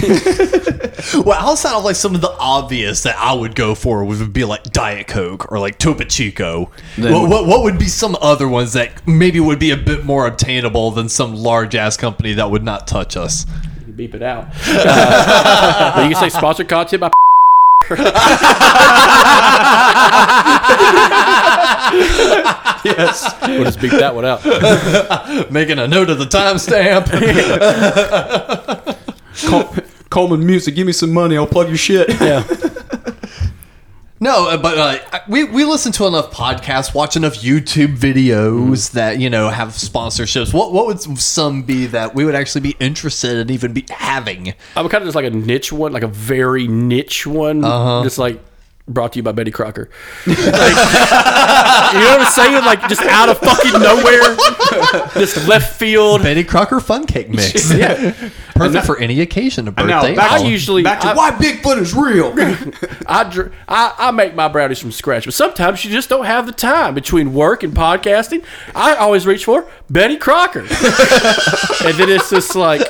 Well, outside of like some of the obvious that I would go for would be like Diet Coke or like Topo Chico. Then- What, what, what would be some other ones that maybe would be a bit more obtainable than some large ass company that would not touch us? Beep it out. *laughs* Uh, you can say sponsored content by. *laughs* yes. We'll just beep that one out. *laughs* Making a note of the timestamp. Col- Coleman Music, give me some money. I'll plug your shit. Yeah. No, uh, but uh, we we listen to enough podcasts, watch enough YouTube videos that you know have sponsorships. What what would some be that we would actually be interested in even be having? I'm kind of just like a niche one, like a very niche one. Just like brought to you by Betty Crocker. *laughs* Like, you know what I'm saying? Like just out of fucking nowhere, just left field. Betty Crocker Fun Cake Mix. *laughs* Yeah. *laughs* Perfect for any occasion, a Now, birthday. back, I usually- back to I- why Bigfoot is real. I, I I make my brownies from scratch, but sometimes you just don't have the time between work and podcasting. I always reach for Betty Crocker, and then it's just like,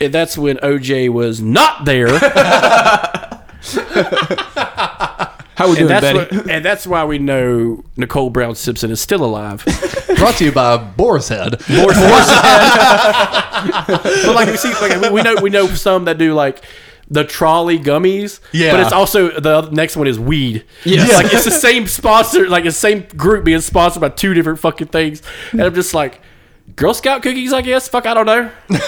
and that's when OJ was not there, How we and doing, that's Betty? what, and that's why we know Nicole Brown Simpson is still alive. Brought to you by Boar's Head. *laughs* but like we see, like we- we know we know some that do like. The trolley gummies, Yeah. but it's also the other- next one is weed. Yes. like it's the same sponsor, like the same group being sponsored by two different fucking things, and I'm just like, Girl Scout cookies, I guess. Fuck, I don't know. *laughs*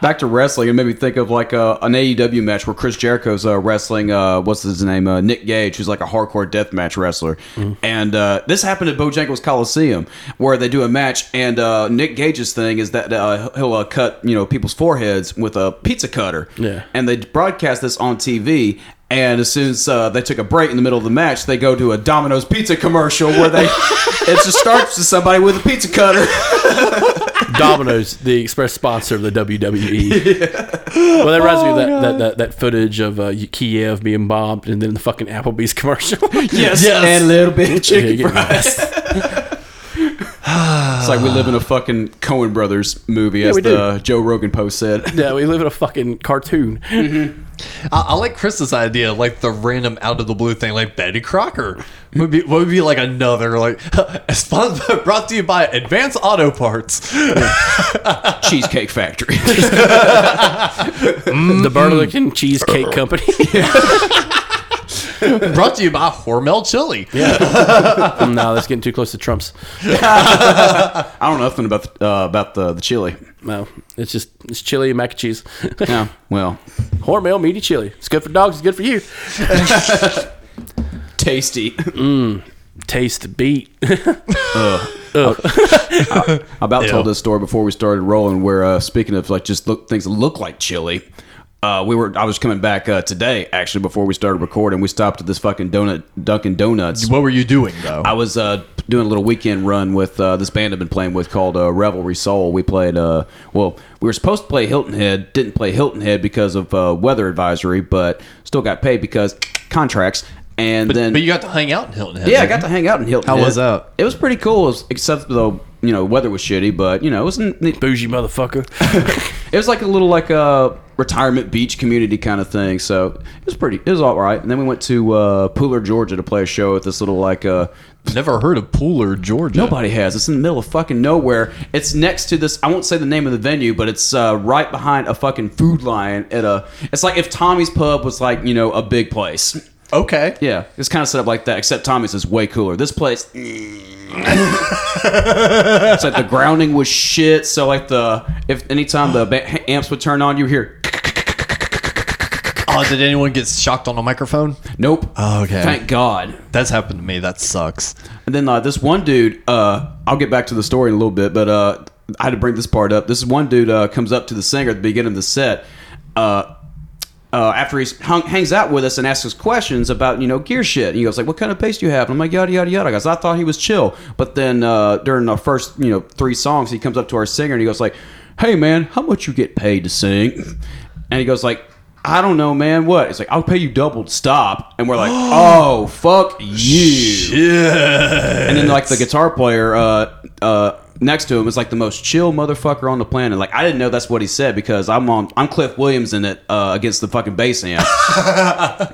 Back to wrestling, it made me think of like uh, an AEW match where Chris Jericho's uh, wrestling. Uh, what's his name? Uh, Nick Gage, who's like a hardcore death match wrestler. And uh, this happened at Bojangles Coliseum, where they do a match, and uh, Nick Gage's thing is that uh, he'll uh, cut you know people's foreheads with a pizza cutter. Yeah. And they broadcast this on TV. And as soon as uh, they took a break in the middle of the match, they go to a Domino's pizza commercial where they *laughs* it just starts to somebody with a pizza cutter. *laughs* Domino's, the express sponsor of the WWE. *laughs* Well, that reminds me of that, that, that, that footage of uh, Kiev being bombed and then the fucking Applebee's *laughs* commercial. Yes, and a little bit of Yeah, chicken fries. *laughs* it's like we live in a fucking Coen Brothers movie, as we do. the Joe Rogan post said. *laughs* yeah, we live in a fucking cartoon. Mm-hmm. I, I like Chris's idea, like the random out of the blue thing, like Betty Crocker. Would be what would be like another like *laughs* sponsor *laughs* brought to you by Advanced Auto Parts. Cheesecake Factory. The mm-hmm. Burlington Cheesecake Company. *laughs* brought to you by Hormel Chili. Yeah. *laughs* no, that's getting too close to Trump's. *laughs* I don't know nothing about the, uh, about the the chili. No, it's just it's chili and mac and cheese. Yeah, well, Hormel meaty chili. It's good for dogs. It's good for you. tasty. Taste the beat. I about Ew. told this story before we started rolling. Where uh, speaking of like just look things that look like chili. Uh, we were. I was coming back uh, today, actually, before we started recording. We stopped at this fucking donut, Dunkin' Donuts. What were you doing though? I was uh, doing a little weekend run with uh, this band I've been playing with called uh, Revelry Soul. We played, uh, well, we were supposed to play Hilton Head, didn't play Hilton Head because of uh, weather advisory, but still got paid because contracts. And then, but you got to hang out in Hilton Head. yeah, I didn't got to hang out in Hilton How Head. was that? It was pretty cool, it was- except though, you know, weather was shitty, but, you know, it was, neat. Bougie motherfucker. *laughs* *laughs* it was like a little like a retirement beach community kind of thing. So it was pretty, it was all right. And then we went to uh, Pooler, Georgia to play a show at this little like, uh. Never heard of Pooler, Georgia. Nobody has. It's in the middle of fucking nowhere. It's next to this. I won't say the name of the venue, but it's uh, right behind a fucking food line at a. It's like if Tommy's Pub was like you know a big place. Okay. Yeah, it's kind of set up like that. Except Tommy's is way cooler. This place. it's like the grounding was shit. So like the if anytime the ba- amps would turn on, you hear. Oh, did anyone get shocked on a microphone? Nope. Oh, okay. Thank God. That's happened to me. That sucks. And then uh, this one dude, uh, I'll get back to the story in a little bit, but uh, I had to bring this part up. This one dude uh, comes up to the singer at the beginning of the set. Uh, uh, after he hung, hangs out with us and asks us questions about you know gear shit, and he goes like, "What kind of bass do you have?" And I'm like, "Yada yada yada." Guys, I thought he was chill, but then uh, during the first you know three songs, he comes up to our singer and he goes like, "Hey man, how much you get paid to sing?" And he goes like, I don't know, man. What? It's like I'll pay you double to stop, and we're like, *gasps* oh fuck you. And then like the guitar player uh, uh, next to him is like the most chill motherfucker on the planet. Like I didn't know that's what he said because I'm on I'm Cliff Williams in it uh, against the fucking bass amp *laughs*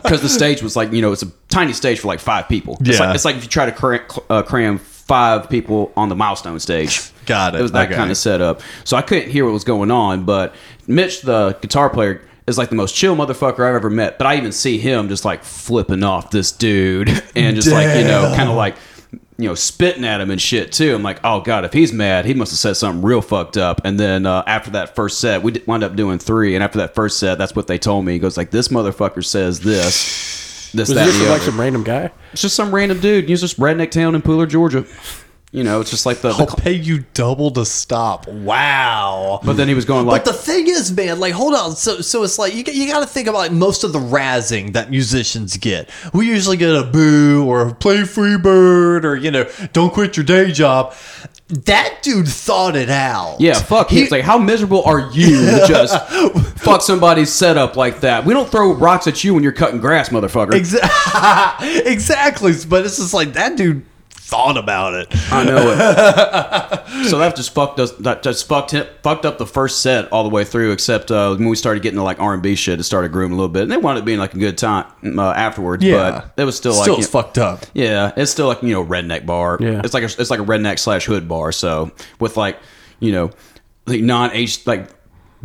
because the stage was like you know it's a tiny stage for like five people. It's Yeah. like, it's like if you try to cram, uh, cram five people on the milestone stage. Got it. It was that Okay. kind of setup. So I couldn't hear what was going on, but Mitch, the guitar player, is like the most chill motherfucker I've ever met. But I even see him just like flipping off this dude *laughs* and just like, you know, kind of like, you know, spitting at him and shit too. I'm like, oh God, if he's mad, he must have said something real fucked up. And then uh, after that first set, we wound up doing three. And after that first set, that's what they told me. He goes like, this motherfucker says this, this, Was that, this and the like other. some random guy? It's just some random dude. He's just redneck town in Pooler, Georgia. You know, it's just like the, I'll the pay you double to stop. Wow. but then he was going like, But the thing is, man, like, hold on. So, so it's like you got- you got to think about like most of the razzing that musicians get. We usually get a boo or play free bird or you know, don't quit your day job. That dude thought it out. Yeah, fuck. He- He's like, how miserable are you to *laughs* just fuck somebody's setup like that? We don't throw rocks at you when you're cutting grass, motherfucker. Exa- *laughs* exactly. But it's just like that dude thought about it. I know it. *laughs* so that just fucked us. That just fucked him, fucked up the first set all the way through. Except uh, when we started getting to like R and B shit, it started grooming a little bit, and it wound up being like a good time uh, afterwards. but it was still like still you know- fucked up. Yeah, it's still like you know redneck bar. Yeah. it's like a, it's like a redneck slash hood bar. So with like you know like non H like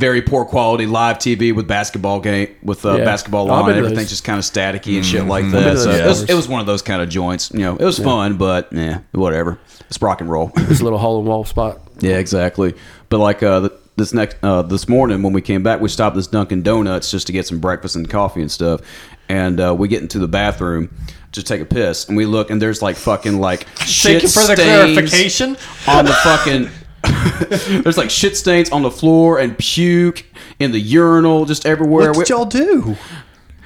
very poor quality live TV with basketball game with uh, Yeah. basketball Oh, I've on. Everything's those. just kind of staticky and shit like that. So those it, was, it was one of those kind of joints. You know, it was fun, but yeah, whatever. It's rock and roll. This little hole in wall spot. yeah, exactly. But like uh, th- this next uh, this morning when we came back, we stopped this Dunkin' Donuts just to get some breakfast and coffee and stuff. And uh, we get into the bathroom to take a piss, and we look, and there's like fucking like *laughs* shit Thank you for the stains clarification. on the fucking. *laughs* there's like shit stains on the floor and puke in the urinal just everywhere. What did y'all do?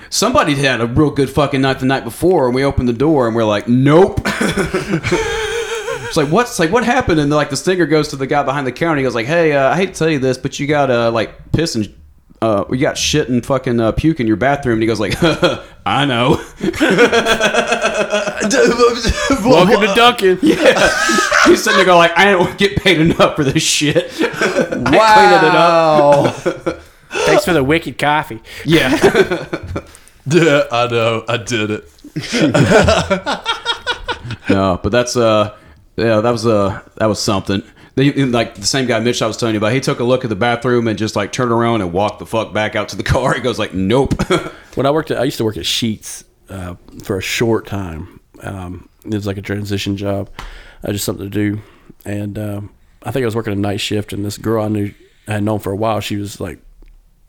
Somebody had a real good fucking night the night before, and we opened the door and we're like, nope. *laughs* it's like what's like what happened? And like the stinger goes to the guy behind the counter. And he goes like, hey, uh, I hate to tell you this, but you got uh, like piss and uh, you got shit and fucking uh, puke in your bathroom. And he goes like, *laughs* I know. Welcome to Dunkin'. He's sitting there going like, I don't get paid enough for this shit. *laughs* Wow. Thanks for the wicked coffee. yeah. *laughs* yeah, I know. I did it. *laughs* No, but that's uh, yeah, that was uh, that was something. They, like the same guy Mitch I was telling you about, he took a look at the bathroom and just like turned around and walked the fuck back out to the car. He goes like, "Nope." When I worked at, I used to work at Sheetz uh, for a short time. Um, it was like a transition job, uh, just something to do. And um, I think I was working a night shift, and this girl I knew I had known for a while, she was like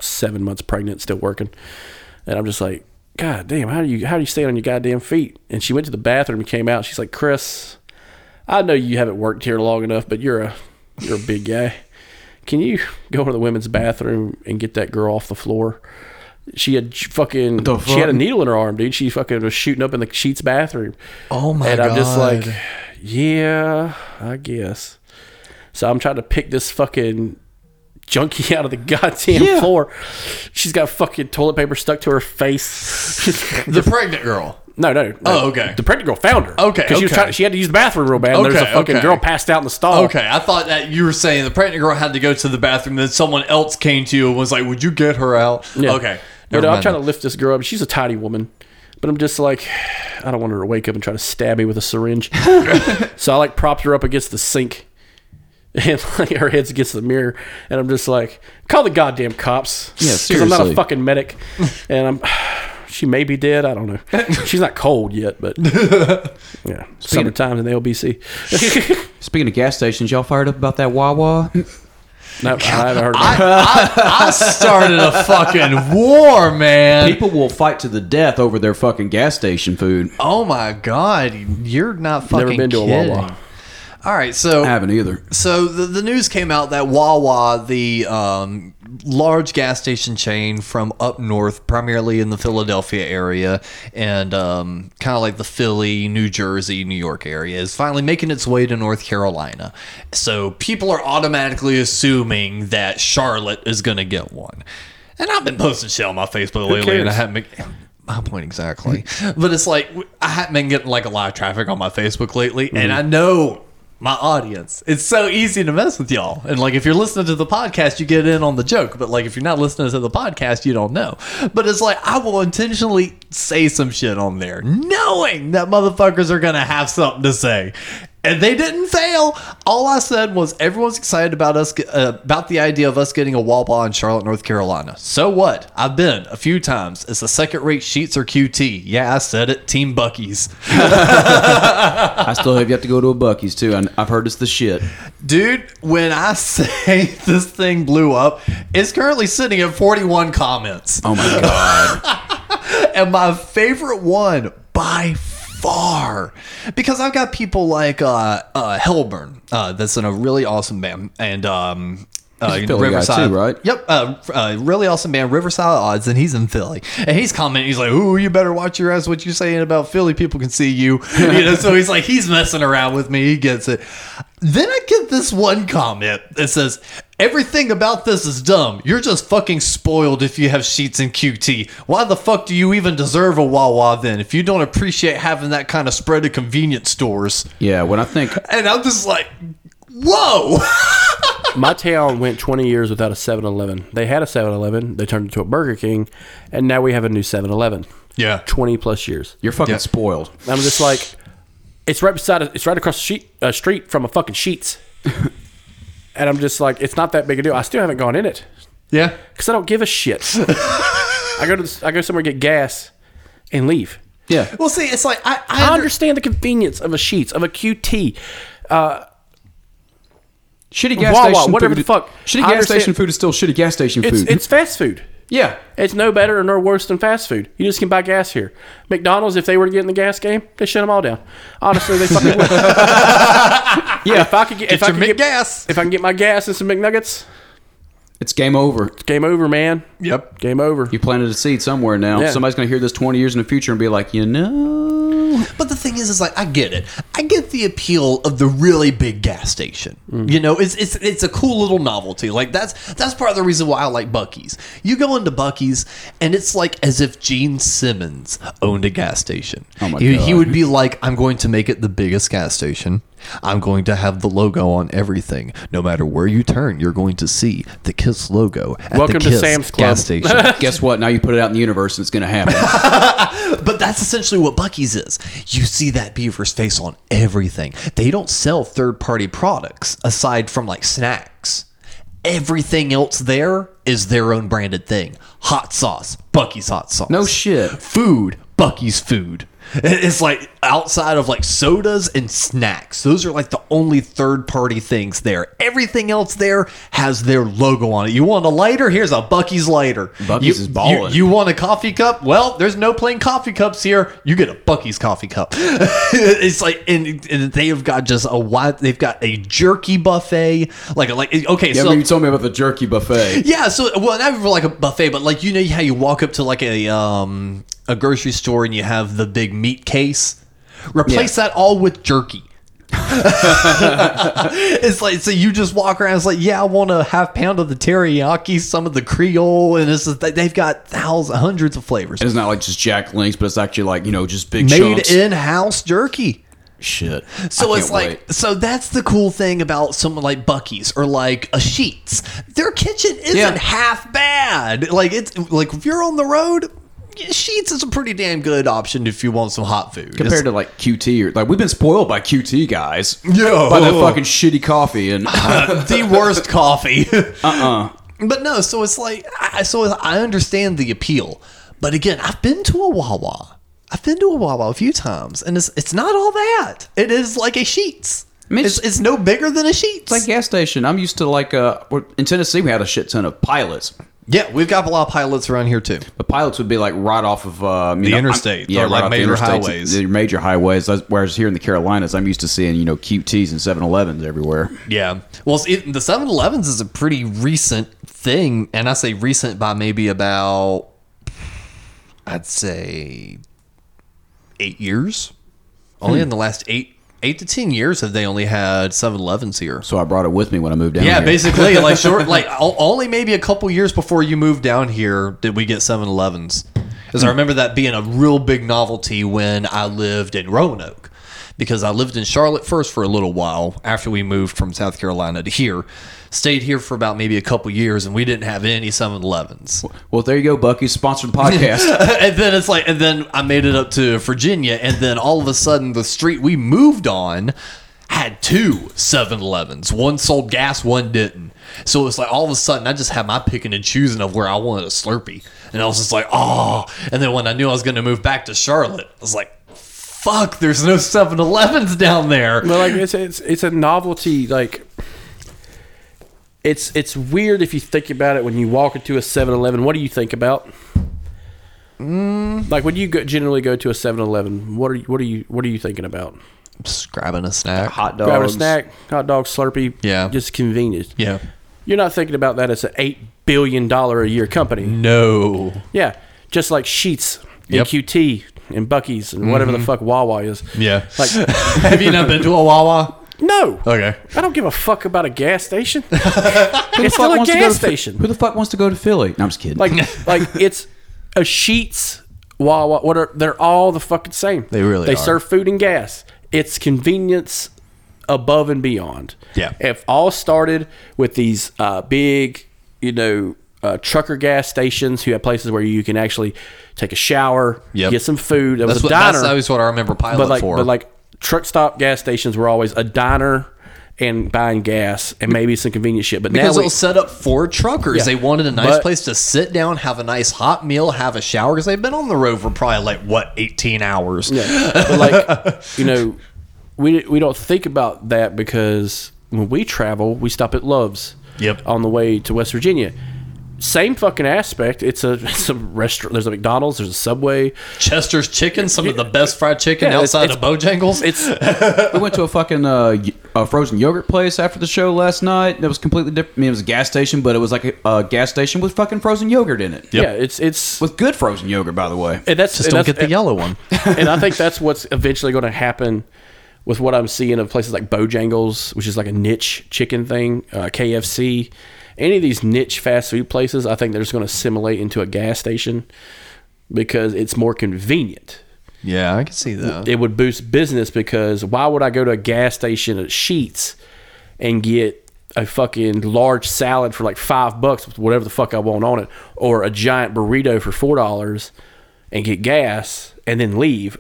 seven months pregnant, still working. And I'm just like, God damn, how do you how do you stand on your goddamn feet? And she went to the bathroom and came out. She's like, Chris, I know you haven't worked here long enough, but you're a you're a big guy. Can you go to the women's bathroom and get that girl off the floor? She had fucking The she had a needle in her arm, dude. She fucking was shooting up in the Sheetz bathroom. Oh my god. and I'm just like, yeah, I guess. So I'm trying to pick this fucking junkie *laughs* out of the goddamn Yeah. floor. She's got fucking toilet paper stuck to her face. *laughs* The pregnant girl. no, no, no. Oh, okay. The pregnant girl found her. Okay, because she was okay. trying. She had to use the bathroom real bad. and there's a fucking okay. girl passed out in the stall. Okay, I thought that you were saying the pregnant girl had to go to the bathroom, then someone else came to you and was like, "Would you get her out?" Yeah. Okay. But Never I'm trying to lift this girl up. She's a tidy woman. But I'm just like, I don't want her to wake up and try to stab me with a syringe. *laughs* so I like propped her up against the sink. *laughs* And like her head's against the mirror. And I'm just like, call the goddamn cops. Yeah, Because I'm not a fucking medic. *laughs* And I'm, *sighs* she may be dead. I don't know. She's not cold yet, but yeah. Summertime in the LBC. Speaking of gas stations, y'all fired up about that Wawa? No, I haven't heard about I. I, I started a fucking war, man. People will fight to the death over their fucking gas station food. Oh my god, you're not fucking Never been to a kidding. Wawa. All right, so I haven't either. So the, the news came out that Wawa, the um, large gas station chain from up north, primarily in the Philadelphia area and um, kind of like the Philly, New Jersey, New York area, is finally making its way to North Carolina. So people are automatically assuming that Charlotte is going to get one. and I've been posting shit on my Facebook lately, and I haven't been. My point exactly, but it's like I haven't been getting like a lot of traffic on my Facebook lately, and I know my audience. It's so easy to mess with y'all, and like if you're listening to the podcast, you get in on the joke, but like if you're not listening to the podcast, you don't know. But it's like I will intentionally say some shit on there, knowing that motherfuckers are gonna have something to say. And they didn't fail. All I said was everyone's excited about us uh, about the idea of us getting a Wawa in Charlotte, North Carolina. So what? I've been a few times. It's a second rate Sheetz or QT. Yeah, I said it. Team Buc-ee's. *laughs* I still have yet to go to a Buc-ee's too. I've heard it's the shit. Dude, when I *laughs* say this thing blew up, it's currently sitting at 41 comments. Oh my god. *laughs* and my favorite one by far. Because I've got people like uh, uh, Hellburn, uh, that's in a really awesome band, and um, uh, guy too, right? Yep, uh, uh, really awesome man, Riverside Odds, and he's in Philly, and he's commenting. He's like, "Ooh, you better watch your ass. What you saying about Philly? People can see you." *laughs* you know, so he's like, he's messing around with me. He gets it. Then I get this one comment that says, Everything about this is dumb. You're just fucking spoiled if you have Sheetz in QT. Why the fuck do you even deserve a Wawa then if you don't appreciate having that kind of spread of convenience stores? Yeah, when I think And I'm just like, whoa! *laughs* My town went 20 years without a 7-Eleven. They had a 7-Eleven. They turned it into a Burger King, and now we have a new 7-Eleven. Yeah. 20 plus years. you're fucking Yeah. spoiled. I'm just like, it's right beside, it's right across the sheet, uh, street from a fucking Sheetz, *laughs* and I'm just like, it's not that big a deal. I still haven't gone in it Yeah. because I don't give a shit. *laughs* I go to, the, I go somewhere get gas, and leave. Yeah. Well, see, it's like, I, I understand the convenience of a Sheetz of a QT. Shitty gas Wawa, station whatever food. the fuck. Shitty I gas understand- station food is still shitty gas station It's food. it's fast food. yeah. It's no better or no worse than fast food. You just can buy gas here. McDonald's, if they were to get in the gas game, they shut them all down. Honestly, they fucking would. *laughs* yeah, if I could get, if I could get McGas. if I can get my gas and some McNuggets, It's game over. game over, man. Yep. Game over. You planted a seed somewhere now. Yeah. Somebody's gonna hear this 20 years in the future and be like, you know. But the thing is, is like I get it. I get the appeal of the really big gas station. Mm. You know, it's it's it's a cool little novelty. Like that's that's part of the reason why I like Buc-ee's. You go into Buc-ee's, and it's like as if Gene Simmons owned a gas station. Oh my he, he would be like, "I'm going to make it the biggest gas station. I'm going to have the logo on everything. No matter where you turn, you're going to see the Kiss logo at Welcome the to Kiss Sam's Club. gas station." *laughs* Guess what? Now you put it out in the universe and it's gonna happen. *laughs* But that's essentially what Buc-ee's is. You see that beaver's face on everything. They don't sell third party products aside from like snacks. Everything else there is their own branded thing. Hot sauce, Buc-ee's hot sauce. No shit. Food, Buc-ee's food. It's like outside of like sodas and snacks. Those are like the only third party things there. Everything else there has their logo on it. You want a lighter? Here's a Buc-ee's lighter. Buc-ee's You- is ballin'. You, you want a coffee cup? Well, there's no plain coffee cups here. You get a Buc-ee's coffee cup. *laughs* it's like, and, and they have got just a wide. They've got a jerky buffet. Like, like okay, Yeah, so you told me about the jerky buffet. yeah, so well, not even like a buffet, but like you know how you walk up to like a um a grocery store and you have the big meat case. Replace that all with jerky. *laughs* it's like so you just walk around. It's like yeah, I want a half pound of the teriyaki, some of the Creole, and it's just, they've got thousands, hundreds of flavors. It's not like just Jack Link's, but it's actually like you know just big Made chunks. in house jerky. Shit. So I it's like, wait. so that's the cool thing about someone like Buc-ee's or like a Sheetz. Their kitchen isn't Yeah. half bad. Like it's like if you're on the road, yeah, Sheetz is a pretty damn good option if you want some hot food. compared to like QT or like we've been spoiled by QT guys. Yeah. By that fucking shitty coffee and *laughs* the worst coffee. *laughs* uh-uh. But no, so it's like, I, so I understand the appeal. But again, I've been to a Wawa. I've been to a Wawa a few times, and it's it's not all that. It is like a Sheetz. I mean, it's, it's- no bigger than a Sheetz. It's like gas station. I'm used to like uh in Tennessee we had a shit ton of pilots. Yeah, we've got a lot of pilots around here too. The pilots would be like right off of uh, The know, interstate, yeah, or, like, right off the major interstates, highways. the major highways. Whereas here in the Carolinas, I'm used to seeing you know QTs and 7-Elevens everywhere. Yeah. Well, see, the 7 Elevens is a pretty recent thing. And I say recent by maybe about, I'd say, eight years. Only in the last eight, eight to ten years have they only had 7-Elevens here. So I brought it with me when I moved down here. Yeah, here. basically, *laughs* like short, like only maybe a couple years before you moved down here did we get 7-Elevens. Because I hmm. remember that being a real big novelty when I lived in Roanoke. Because I lived in Charlotte first for a little while after we moved from South Carolina to here. Stayed here for about maybe a couple years, and we didn't have any 7-Elevens. Well, there you go, Bucky. Sponsored podcast. *laughs* and then it's like, and then I made it up to Virginia, and then all of a sudden, the street we moved on had two 7 Elevens. One sold gas, one didn't. So it was like all of a sudden, I just had my picking and choosing of where I wanted a Slurpee. And I was just like, oh. And then when I knew I was going to move back to Charlotte, I was like, fuck, there's no 7 Elevens down there. But like it's it's it's a novelty. Like it's it's weird if you think about it. When you walk into a 7-Eleven, what do you think about? Mm. Like when you go, generally go to a 7-Eleven, what are you what are you what are you thinking about? Just grabbing a snack. Hot dogs. Grabbing a snack, hot dog, Slurpee. Yeah. just convenience. Yeah. You're not thinking about that as an eight billion dollar a year company. No. Yeah, just like Sheetz and QT and Buc-ee's and whatever the mm-hmm. fuck Wawa is. Yeah. Like *laughs* Have you not been to a Wawa? No, Okay. I don't give a fuck about a gas station. *laughs* Who the it's still a wants to gas station. Who the fuck wants to go to Philly? No, I'm just kidding. Like *laughs* like it's a Sheetz Wawa. What are they're all the fucking same. They really they are. serve food and gas. It's convenience above and beyond. Yeah. If all started with these uh, big, you know, uh, trucker gas stations who have places where you can actually take a shower, Yep. get some food. There was That's a what, diner, that's always what I remember Pilot but like for. but like truck stop gas stations were always a diner and buying gas and maybe some convenient shit. But Because now it we, was set up for truckers. Yeah. They wanted a nice But- place to sit down, have a nice hot meal, have a shower. Because they've been on the road for probably like what eighteen hours. Yeah, *laughs* but like you know, we we don't think about that because when we travel, we stop at Love's. Yep. On the way to West Virginia, same fucking aspect. It's a *laughs* it's a restaurant. There's a McDonald's. There's a Subway. Chester's Chicken, some of the best fried chicken Yeah, it's- outside it's- of Bojangles. It's *laughs* we went to a fucking uh, y- a frozen yogurt place after the show last night. That was completely different. I mean, it was a gas station, but it was like a, a gas station with fucking frozen yogurt in it. yeah. It's it's With good frozen yogurt, by the way. and that's Just and don't that's- get the yellow one. *laughs* and I think that's what's eventually going to happen with what I'm seeing of places like Bojangles, which is like a niche chicken thing, uh, KFC, any of these niche fast food places. I think they're just going to assimilate into a gas station because it's more convenient. yeah, I can see that. It would boost business because why would I go to a gas station at Sheetz and get a fucking large salad for like five bucks with whatever the fuck I want on it, or a giant burrito for four dollars and get gas and then leave?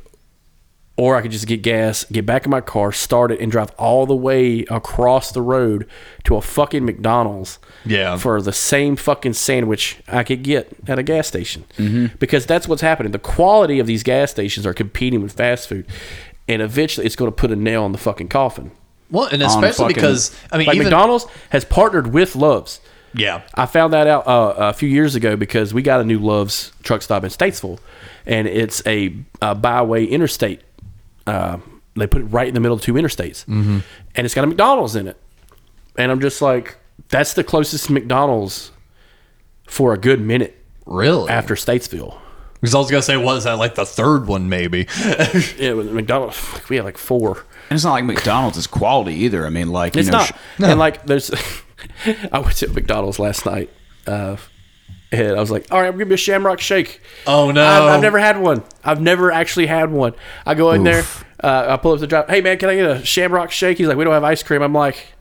Or I could just get gas, get back in my car, start it, and drive all the way across the road to a fucking McDonald's Yeah. for the same fucking sandwich I could get at a gas station. Mm-hmm. Because that's what's happening. The quality of these gas stations are competing with fast food. And eventually it's going to put a nail in the fucking coffin. well, and especially fucking- because I mean, Like even McDonald's has partnered with Love's. yeah, I found that out uh, a few years ago because we got a new Love's truck stop in Statesville, and it's a, a byway interstate. Uh, they put it right in the middle of two interstates, mm-hmm. and it's got a McDonald's in it. And I'm just like, that's the closest McDonald's for a good minute really. after Statesville. because I was gonna say, was that like the third one? Maybe. *laughs* It was McDonald's. We had like four. And it's not like McDonald's is quality either. I mean, like, you It's know, not. sh- And like, there's. *laughs* I went to McDonald's last night, uh, and I was like, "All right, I'm gonna be a Shamrock Shake." Oh, no. I've, I've never had one. I've never actually had one. I go in there, uh, I pull up the drive. Hey man, can I get a Shamrock Shake? He's like, "We don't have ice cream." I'm like,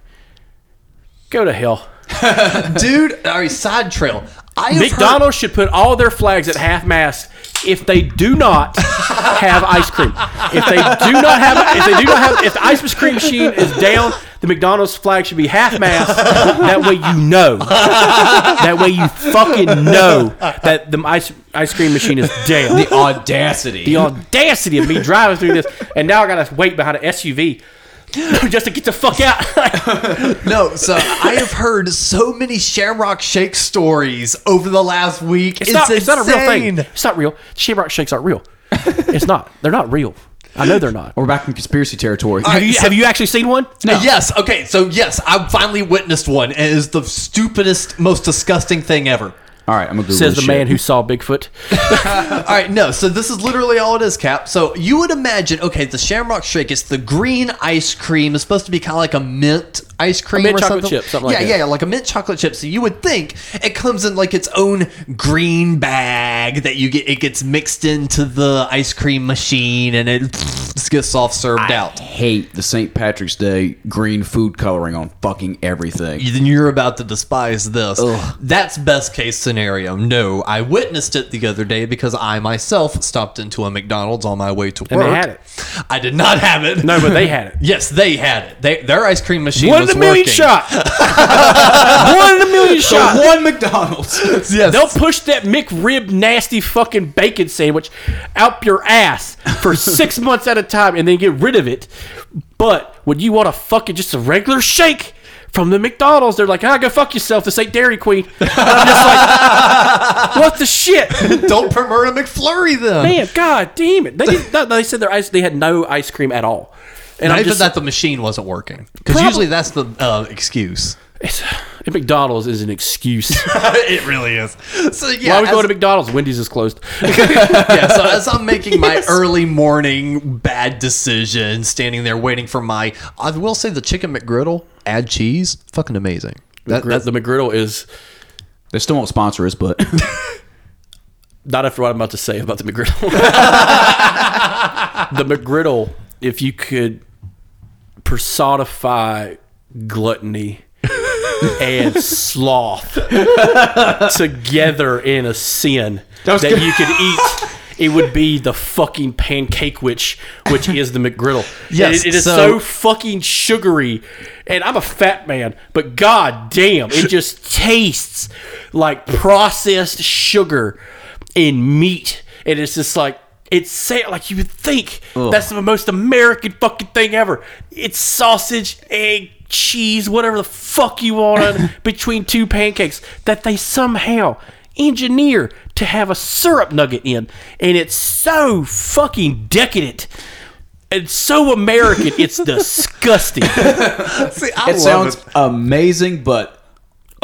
"Go to hell." *laughs* Dude, all right, side trail. I McDonald's should put all their flags at half mast if they do not have ice cream. If they do not have, if they do not have, if the ice cream machine is down, the McDonald's flag should be half mast. That way you know. That way you fucking know that the ice ice cream machine is down. the audacity. The audacity of me driving through this, and now I gotta wait behind an SUV *laughs* just to get the fuck out. *laughs* no. So I have heard so many Shamrock Shake stories over the last week. It's, not. It's not a real thing. It's not real. Shamrock shakes aren't real. It's not. They're not real. I know they're not. We're back in conspiracy territory. Have you have you actually seen one? Uh, Yes. Okay. So yes, I finally witnessed one. and It is the stupidest, most disgusting thing ever. All right, I'm gonna Google Says the this man who saw Bigfoot. *laughs* All right, no. So this is literally all it is, Cap. So you would imagine, okay, the Shamrock Shake. It's the green ice cream. It's supposed to be kind of like a mint ice cream mint or chocolate something. chip, something like yeah, that. yeah, yeah, like a mint chocolate chip. So you would think it comes in like its own green bag that you get. It gets mixed into the ice cream machine and it just gets soft served I out. hate the St. Patrick's Day green food coloring on fucking everything. then you're about to despise this. That's best case scenario. No, I witnessed it the other day because I myself stopped into a McDonald's on my way to work. And they had it. I did not have it. No, but they had it. *laughs* Yes, they had it. They, their ice cream machine One in a million working. shot. *laughs* One in a million shot. One McDonald's. *laughs* Yes. They'll push that McRib nasty fucking bacon sandwich out your ass for six months at a time and then get rid of it. But when you want a fucking just a regular shake from the McDonald's, they're like, ah, go fuck yourself. This ain't Dairy Queen. And I'm just like, *laughs* what the shit? Don't promote a McFlurry then. Man, god damn it. They, did, no, they said their ice, they had no ice cream at all. And Not I'm even just, that the machine wasn't working. Because Prob- usually that's the uh, excuse. It's, McDonald's is an excuse. *laughs* it really is. So yeah, Why we as- go to McDonald's? Wendy's is closed. *laughs* yeah, so as I'm making my early morning bad decision, standing there waiting for my, I will say the chicken McGriddle, add cheese, fucking amazing. That, Gr- that's the McGriddle is They still won't sponsor us, but *laughs* not after what I'm about to say about the McGriddle. the McGriddle, if you could personify gluttony and sloth together in a sin that you could eat. It would be the fucking pancake witch, which is the McGriddle. Yes, it, it is so- so fucking sugary, and I'm a fat man, but god damn, it just tastes like processed sugar in meat, and it's just like it's say like you would think that's the most American fucking thing ever. It's sausage, egg, cheese, whatever the fuck you want *laughs* between two pancakes that they somehow engineer to have a syrup nugget in, and it's so fucking decadent. And so American, it's *laughs* disgusting. *laughs* See, I it sounds amazing. But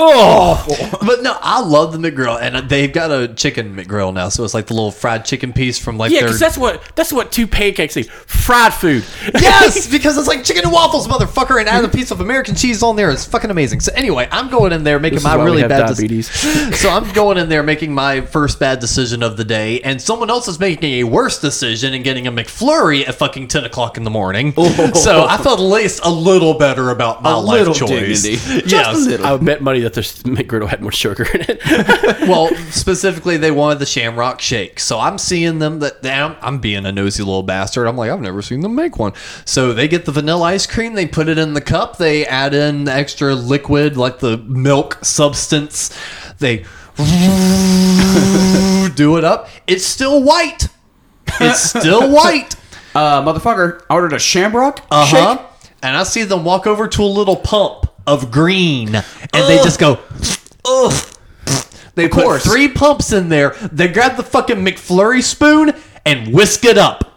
Oh, But no, I love the McGrill, and they've got a chicken McGrill now, so it's like the little fried chicken piece from like yeah, their because that's what that's what two pancakes is. Fried food. *laughs* yes, because it's like chicken and waffles, motherfucker, and add a piece of American cheese on there. It's fucking amazing. So anyway, I'm going in there making This is my why we really have bad diabetes. dec- so I'm going in there making my first bad decision of the day, and someone else is making a worse decision and getting a McFlurry at fucking ten o'clock in the morning. Oh. So I felt at least a little better about my A life little choice. dignity. *laughs* Just yes. a little. I would bet money that this *laughs* McGriddle had more sugar in it. *laughs* well, specifically, they wanted the Shamrock Shake. So I'm seeing them that I'm, I'm being a nosy little bastard. I'm like, I've never seen them make one. So they get the vanilla ice cream, they put it in the cup, they add in the extra liquid, like the milk substance. They *laughs* do it up. It's still white. It's still white. uh, motherfucker, I ordered a Shamrock Uh huh. shake. And I see them walk over to a little pump of green, and they just go, ugh. They put course. three pumps in there. They grab the fucking McFlurry spoon and whisk it up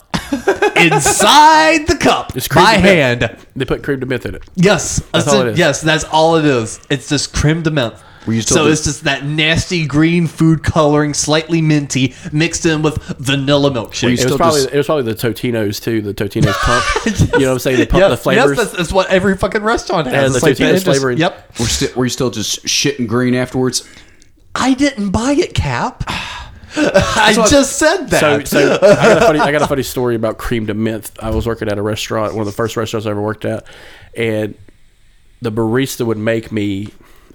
inside the cup It's cream by de menthe. hand. They put cream de menthe in it. Yes, that's all it. it is. Yes, that's all it is. It's just creme de menthe. you still So do- it's just that nasty green food coloring, slightly minty, mixed in with vanilla milkshake. It was Still probably just- it was probably the Totino's too. The Totino's pump. *laughs* You know what I'm saying? They pump Yes, the flavors. Yes, that's, that's what every fucking restaurant has. And It's the like Totino's it just- flavor Yep. Were, sti- were you still just shitting green afterwards? I didn't buy it, Cap. I just said that. So, so I, got a funny, I got a funny story about cream de mint. I was working at a restaurant, one of the first restaurants I ever worked at, and the barista would make me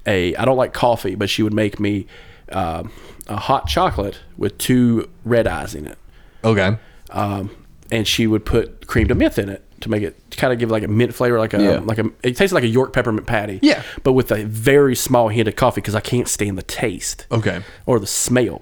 a. I don't like coffee, but she would make me um, a hot chocolate with two red eyes in it, okay. um, and she would put cream de mint in it to make it kind of give like a mint flavor, like a Yeah. like a. It tastes like a York peppermint patty. Yeah. but with a very small hint of coffee because I can't stand the taste. Okay. or the smell.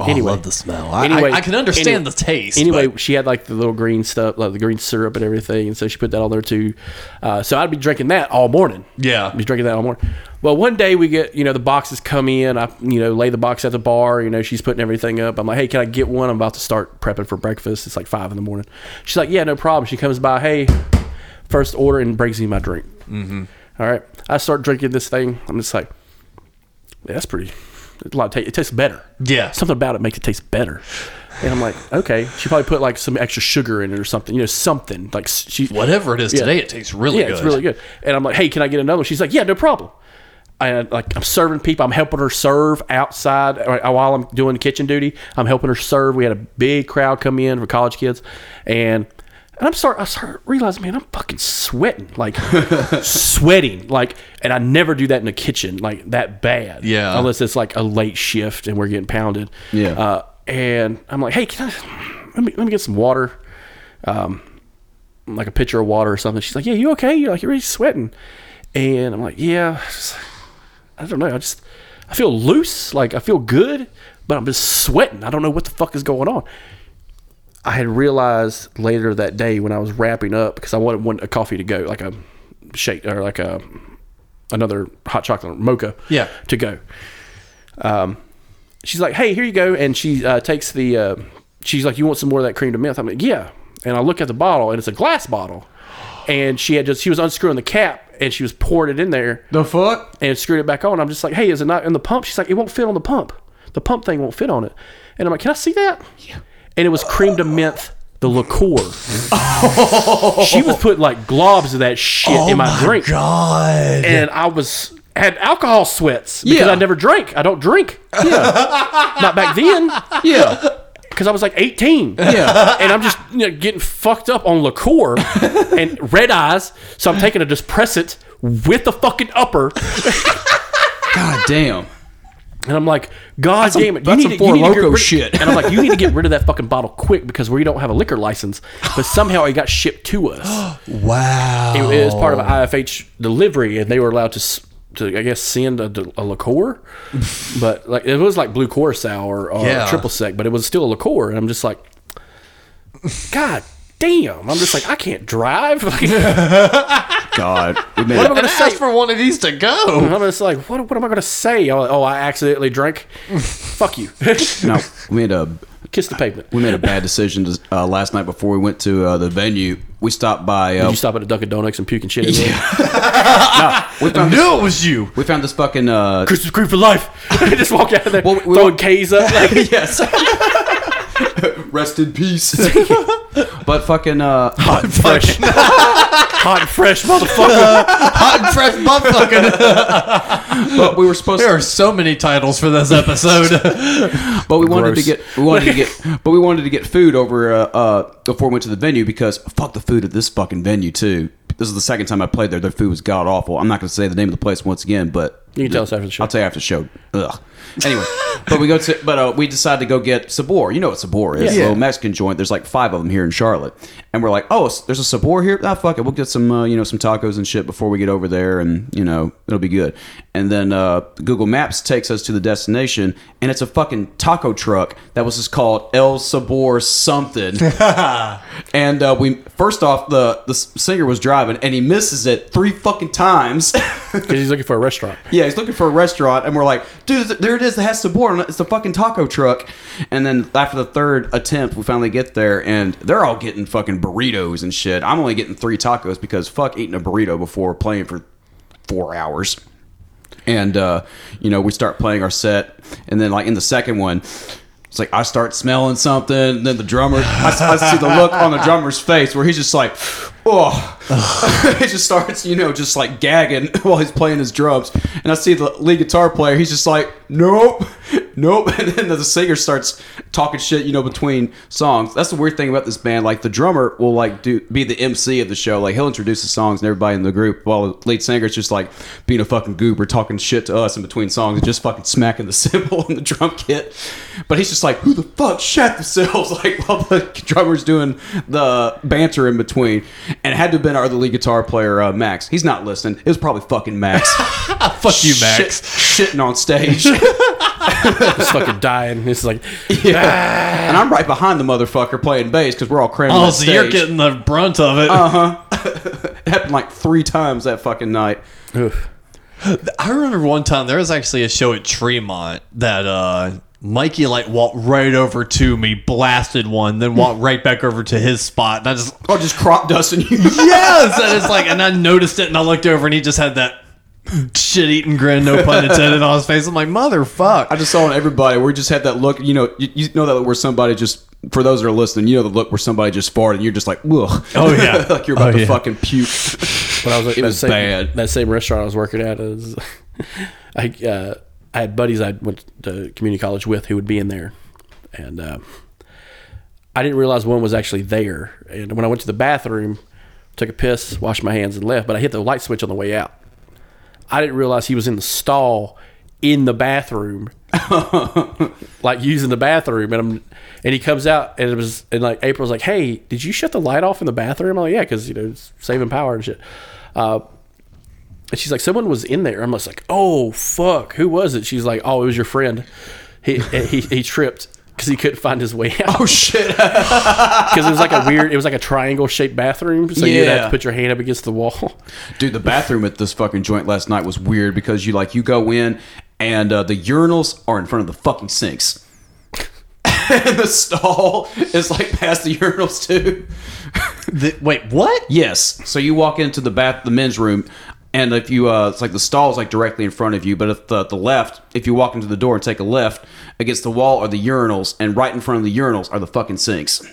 Oh, I love the smell. I- I- I can understand the taste, Anyway, but- she had like the little green stuff, like the green syrup and everything, and so she put that on there too. Uh, so I'd be drinking that all morning. Yeah. I'd be drinking that all morning. Well, one day we get, you know, the boxes come in. I, you know, lay the box at the bar. You know, she's putting everything up. I'm like, hey, can I get one? I'm about to start prepping for breakfast. It's like five in the morning. She's like, yeah, no problem. She comes by, hey, first order and brings me my drink. Mm-hmm. right. I start drinking this thing. I'm just like, yeah, that's pretty. A lot of it tastes better. Yeah. something about it makes it taste better. And I'm like, okay. She probably put like some extra sugar in it or something, you know, something like she Whatever it is Yeah. today, it tastes really yeah, good. it's really good. And I'm like, hey, can I get another one? She's like, yeah, no problem. And like I'm serving people, I'm helping her serve outside uh, while I'm doing kitchen duty. I'm helping her serve. We had a big crowd come in for college kids, and and I'm start I start realizing, man, I'm fucking sweating, like sweating, like, and I never do that in the kitchen, like that bad. Yeah. unless it's like a late shift and we're getting pounded. Yeah. uh, and I'm like, hey, can I let me let me get some water um, like a pitcher of water or something. She's like, "Yeah, you okay? You're like you're really sweating," and I'm like, "Yeah, just- I don't know. I just I feel loose, like I feel good, but I'm just sweating. I don't know what the fuck is going on." I had realized later that day when I was wrapping up because I wanted one a coffee to go, like a shake or like a another hot chocolate mocha, Yeah. to go. Um, she's like, "Hey, here you go," and she uh, takes the. Uh, she's like, "You want some more of that cream to milk?" I'm like, "Yeah," and I look at the bottle, and it's a glass bottle, and she had just she was unscrewing the cap, and she was pouring it in there, The fuck? and screwed it back on. I'm just like, "Hey, is it not in the pump?" She's like, "It won't fit on the pump. The pump thing won't fit on it," and I'm like, "Can I see that?" Yeah, and it was cream to mint. The liqueur. she was putting like globs of that shit Oh in my, drink God. and I was had alcohol sweats because Yeah. I never drank. I don't drink. Yeah, *laughs* not back then Yeah. because I was like 18. Yeah. and I'm just you know, getting fucked up on liqueur *laughs* and red eyes. So I'm taking a depressant with the fucking upper, God damn. And I'm like, God some- damn it! that's some Four to get rid- shit. *laughs* And I'm like, you need to get rid of that fucking bottle quick because we don't have a liquor license. But somehow it got shipped to us. *gasps* wow. it, it was part of an IFH delivery, and they were allowed to, to I guess, send a, a liqueur. *laughs* but like it was like blue curacao or, or Yeah. triple sec, but it was still a liqueur, and I'm just like, *laughs* God damn! I'm just like, I can't drive. *laughs* Like, God. What am I gonna say? for one of these to go. I'm just like, what, what am I gonna say? Oh, oh, I accidentally drank. Fuck you. *laughs* No, we made a Kiss the pavement. we made a bad decision to, uh, last night before we went to uh, the venue. We stopped by. Uh, Did you stop at a Dunkin' Donuts and puke and shit? in there? *laughs* we I found this, knew it was you. we found this fucking. Uh, Christmas cream for life. just walk out of there, Well, we- throwing K's up. Like, yes. *laughs* Rest in peace. *laughs* but fucking. Uh, hot and fresh, *laughs* hot and fresh, motherfucker. Hot and fresh motherfucker. but we were supposed There to. are so many titles for this episode. But we wanted Gross. to get. We wanted to get. But we wanted to get food over uh, uh, before we went to the venue because fuck the food at this fucking venue too. This is the second time I played there. Their food was god awful. I'm not going to say the name of the place once again, but You can tell us after the show. I'll tell you after the show. Ugh. Anyway, but we go to, but uh, we decided to go get Sabor. You know what Sabor is? Yeah. A little Mexican joint. There's like five of them here in Charlotte, and we're like, oh, there's a Sabor here. Ah, fuck it. We'll get some, uh, you know, some tacos and shit before we get over there, and you know, it'll be good. And then uh, Google Maps takes us to the destination, and it's a fucking taco truck that was just called El Sabor something. *laughs* and uh, we first off, the the singer was driving, and he misses it three fucking times. *laughs* Because he's looking for a restaurant. Yeah, he's looking for a restaurant, and we're like, dude, there it is. It has it. It's the fucking taco truck. And then after the third attempt, we finally get there, and they're all getting fucking burritos and shit. I'm only getting three tacos because fuck eating a burrito before playing for four hours. And uh, you know, we start playing our set, and then like in the second one. It's like I start smelling something, then the drummer. I, I see the look on the drummer's face where he's just like, "Oh," *laughs* he just starts, you know, just like gagging *laughs* while he's playing his drums. And I see the lead guitar player. He's just like, "Nope, nope." *laughs* And then the singer starts talking shit, you know, between songs. That's the weird thing about this band. Like the drummer will like do be the MC of the show. Like he'll introduce the songs and everybody in the group, while the lead singer's just like being a fucking goober, talking shit to us in between songs and just fucking smacking the *laughs* cymbal and the drum kit. But he's just like, "Who the fuck shut themselves?" *laughs* Like while the drummer's doing the banter in between. And it had to have been our other lead guitar player, uh, Max. He's not listening. It was probably fucking Max. Fuck you, Max. Shit, shitting on stage. *laughs* Just fucking dying. It's like, yeah. and I'm right behind the motherfucker playing bass because we're all crammed Oh, that so you're getting the brunt of it. Uh-huh. *laughs* It happened like three times that fucking night. oof. I remember one time there was actually a show at Tremont that uh Mikey like walked right over to me, blasted one, then walked *laughs* right back over to his spot, and I just Oh, just crop dusting you. yes, and it's like, and I noticed it, and I looked over, and he just had that shit eating grin, no pun intended, on his face. I'm like, motherfuck. I just saw on everybody. We just had that look. You know, you, you know that look where somebody just. For those that are listening, you know the look where somebody just farted, and you're just like, ugh. Oh, yeah. *laughs* like you're about Oh, to yeah. fucking puke. when I was at It that was same, bad. That same restaurant I was working at is, *laughs* I uh, I had buddies I went to community college with who would be in there, and uh, I didn't realize one was actually there. And when I went to the bathroom, took a piss, washed my hands, and left. But I hit the light switch on the way out. I didn't realize he was in the stall in the bathroom, *laughs* like using the bathroom, and I'm and he comes out and it was and like April's like, "Hey, did you shut the light off in the bathroom?" I'm like, "Yeah, because you know it's saving power and shit." Uh, and she's like, "Someone was in there." I'm just like, "Oh fuck, who was it?" She's like, "Oh, it was your friend. He he he tripped." Because he couldn't find his way out. oh shit! *laughs* Because it was like a weird, it was like a triangle shaped bathroom. So you'd have to put your hand up against the wall. Dude, the bathroom at this fucking joint last night was weird because you like you go in and uh, the urinals are in front of the fucking sinks. *laughs* and the stall is like past the urinals too. The- wait, what? Yes. So you walk into the bath, the men's room, and if you, uh, it's like the stall is like directly in front of you. But if the, the left, if you walk into the door and take a left, against the wall are the urinals, and right in front of the urinals are the fucking sinks.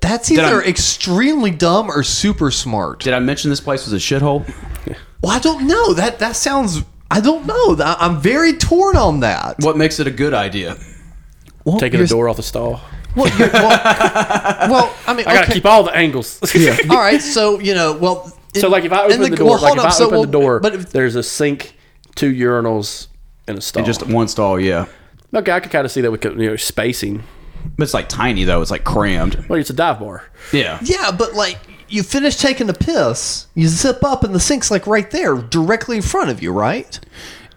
That's either I- extremely dumb or super smart. Did I mention this place was a shithole? *laughs* Well, I don't know. That that sounds. I don't know. I- I'm very torn on that. What makes it a good idea? Well, Taking the you're- door off the stall. Well, you're- well, *laughs* well, I mean, I gotta okay. keep all the angles. *laughs* All right, so you know, well. So in- like if I open the, door, well, like if up, I so, open well, the door, but if, there's a sink, two urinals, and a stall. Just one stall, yeah. okay, I could kind of see that with you know spacing. But it's like tiny though. It's like crammed. Well, it's a dive bar. Yeah. yeah, but like you finish taking a piss, you zip up, and the sink's like right there, directly in front of you, right?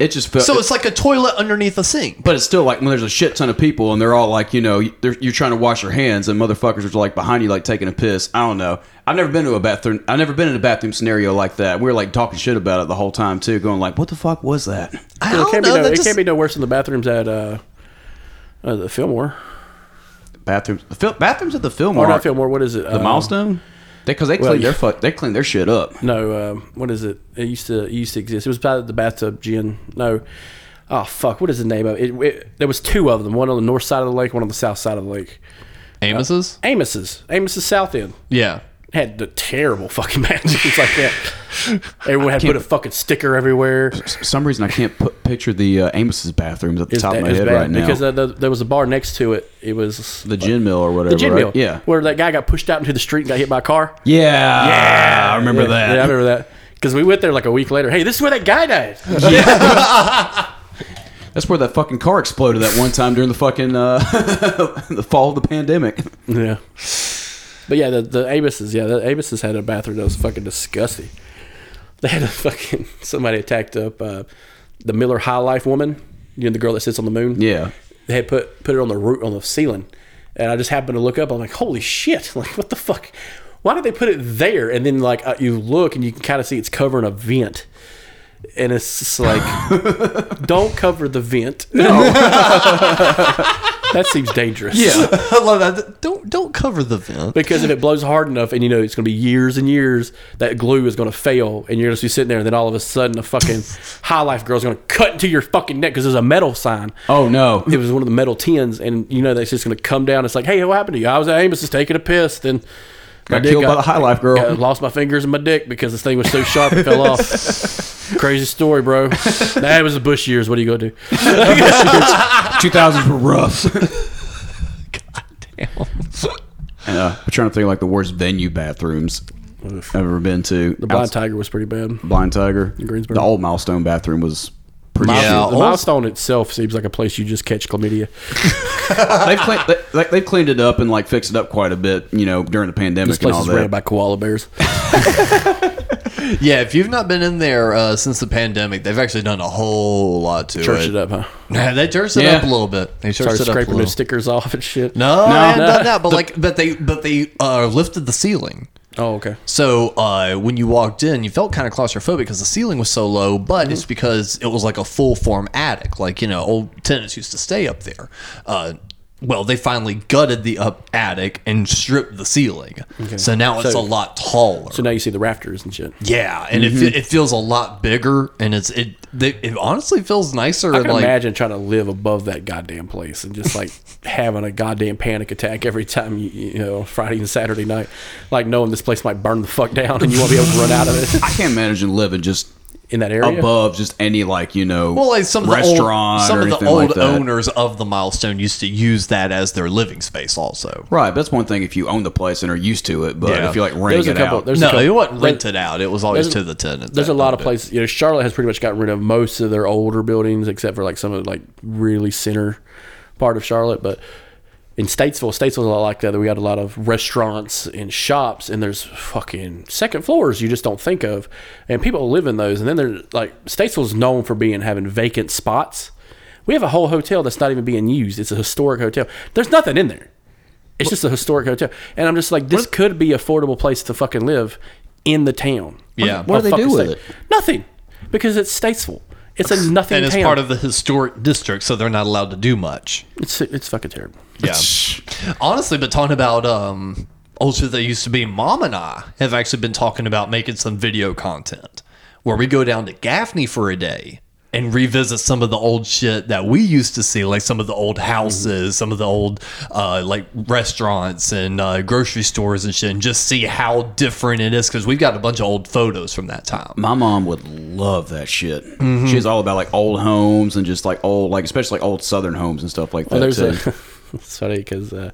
It just felt. So it's like a toilet underneath a sink. but it's still like when there's a shit ton of people and they're all like, you know, you're trying to wash your hands and motherfuckers are like behind you, like taking a piss. I don't know. I've never been to a bathroom. I've never been in a bathroom scenario like that. We were like talking shit about it the whole time too, going like, what the fuck was that? I don't it can't know. be no, it just- can't be no worse than the bathrooms at uh, uh the Fillmore Bathrooms, the Fil- bathrooms at the Fillmore, or not Fillmore. What is it? the Uh, milestone, because they, well, clean their fuck, they clean their shit up. No, um, what is it? It used to it used to exist. It was by the bathtub gin. No, oh fuck, what is the name of it? it? There was two of them. One on the north side of the lake, one on the south side of the lake. Amos's? Amos's, Amos's South End. Yeah. Had the terrible fucking *laughs* bathrooms like that. Everyone had put a fucking sticker everywhere. For some reason, I can't put, picture the uh, Amos's bathrooms at the It's top of my it's head bad right now. because uh, the, there was a bar next to it. It was the gin mill or whatever. the gin right? mill. Yeah. where that guy got pushed out into the street and got hit by a car. Yeah. Yeah. I remember that. Yeah, I remember that. Because we went there like a week later. Hey, this is where that guy died. *laughs* That's where that fucking car exploded that one time during the fucking uh, *laughs* the fall of the pandemic. yeah. But yeah, the the Amos's, yeah, the Amos's had a bathroom that was fucking disgusting. They had a fucking *laughs* somebody attacked up uh, the Miller High Life woman. You know, the girl that sits on the moon. Yeah. they had put put it on the roof on the ceiling, and I just happened to look up. I'm like, holy shit! *laughs* Like, what the fuck? Why did they put it there? And then like uh, you look and you can kind of see it's covering a vent, and it's just like, *laughs* don't cover the vent. No, that seems dangerous. Yeah. *laughs* I love that. Don't don't cover the vent. Because if it blows hard enough, and you know it's going to be years and years, that glue is going to fail, and you're going to be sitting there, and then all of a sudden, a fucking *laughs* high life girl's going to cut into your fucking neck because there's a metal sign. Oh no. it was one of the metal tins, and you know that's just going to come down. It's like, hey, what happened to you? I was at Amos, just taking a piss, then my Got killed by the high life girl. got- lost my fingers and my dick because this thing was so sharp it fell off. *laughs* Crazy story, bro. That was the Bush years. What are you gonna do? *laughs* 2000s were rough. *laughs* And, uh, I'm trying to think of like the worst venue bathrooms I've ever been to. The Blind Outs- Tiger was pretty bad. Blind Tiger. Greensboro. The old milestone bathroom was pretty. Yeah. shit. The old- milestone itself seems like a place you just catch chlamydia. *laughs* they've cleaned, they, like, they've cleaned it up and like fixed it up quite a bit. You know, during the pandemic This and place all is that. ran by koala bears. *laughs* Yeah, if you've not been in there uh, since the pandemic, they've actually done a whole lot to Church it. it up, huh? Yeah, they churched it Yeah. up a little bit. They churched Started it up a scraping little. those stickers off and shit. No, I hadn't No. done that. But like, but they, but they uh, lifted the ceiling. Oh, okay. So uh, when you walked in, you felt kind of claustrophobic because the ceiling was so low. But it's because it was like a full form attic, like you know, old tenants used to stay up there. Uh, well, they finally gutted the up attic and stripped the ceiling. So now it's So- a lot taller. So now you see the rafters and shit. yeah, and it, fe- mm-hmm. it feels a lot bigger, and it's it. They, it honestly feels nicer. I and can like imagine trying to live above that goddamn place and just like *laughs* having a goddamn panic attack every time you, you know Friday and Saturday night, like knowing this place might burn the fuck down and you won't be able to run out of it I can't imagine living just in that area. above just any like you know well, like some of the old, some or of the old like owners of the milestone used to use that as their living space. Also, Right, that's one thing if you own the place and are used to it. But Yeah. if you like rent it couple. out, There's no, couple, it wasn't rented out. It was always to the tenant. There's a lot of places. You know, Charlotte has pretty much gotten rid of most of their older buildings, except for like some of like really center part of Charlotte. But in Statesville, Statesville's a lot like that. We got a lot of restaurants and shops, and there's fucking second floors you just don't think of, and people live in those. And then they're like Statesville's known for being having vacant spots. We have a whole hotel that's not even being used. It's a historic hotel. There's nothing in there. It's just a historic hotel, and I'm just like, this could be affordable place to fucking live in the town. Yeah. What do they fucking do with state. it? Nothing, because it's Statesville. It's a nothing and it's town. part of the historic district, so they're not allowed to do much. it's it's fucking terrible. Yeah. Honestly, but talking about um old shit that used to be, Mom and I have actually been talking about making some video content where we go down to Gaffney for a day and revisit some of the old shit that we used to see, like some of the old houses, some of the old uh, like restaurants and uh, grocery stores and shit, and just see how different it is because we've got a bunch of old photos from that time. my mom would love that shit. Mm-hmm. She's all about like old homes and just like old, like especially like old Southern homes and stuff like that. Well, there's too. a *laughs* it's funny because uh,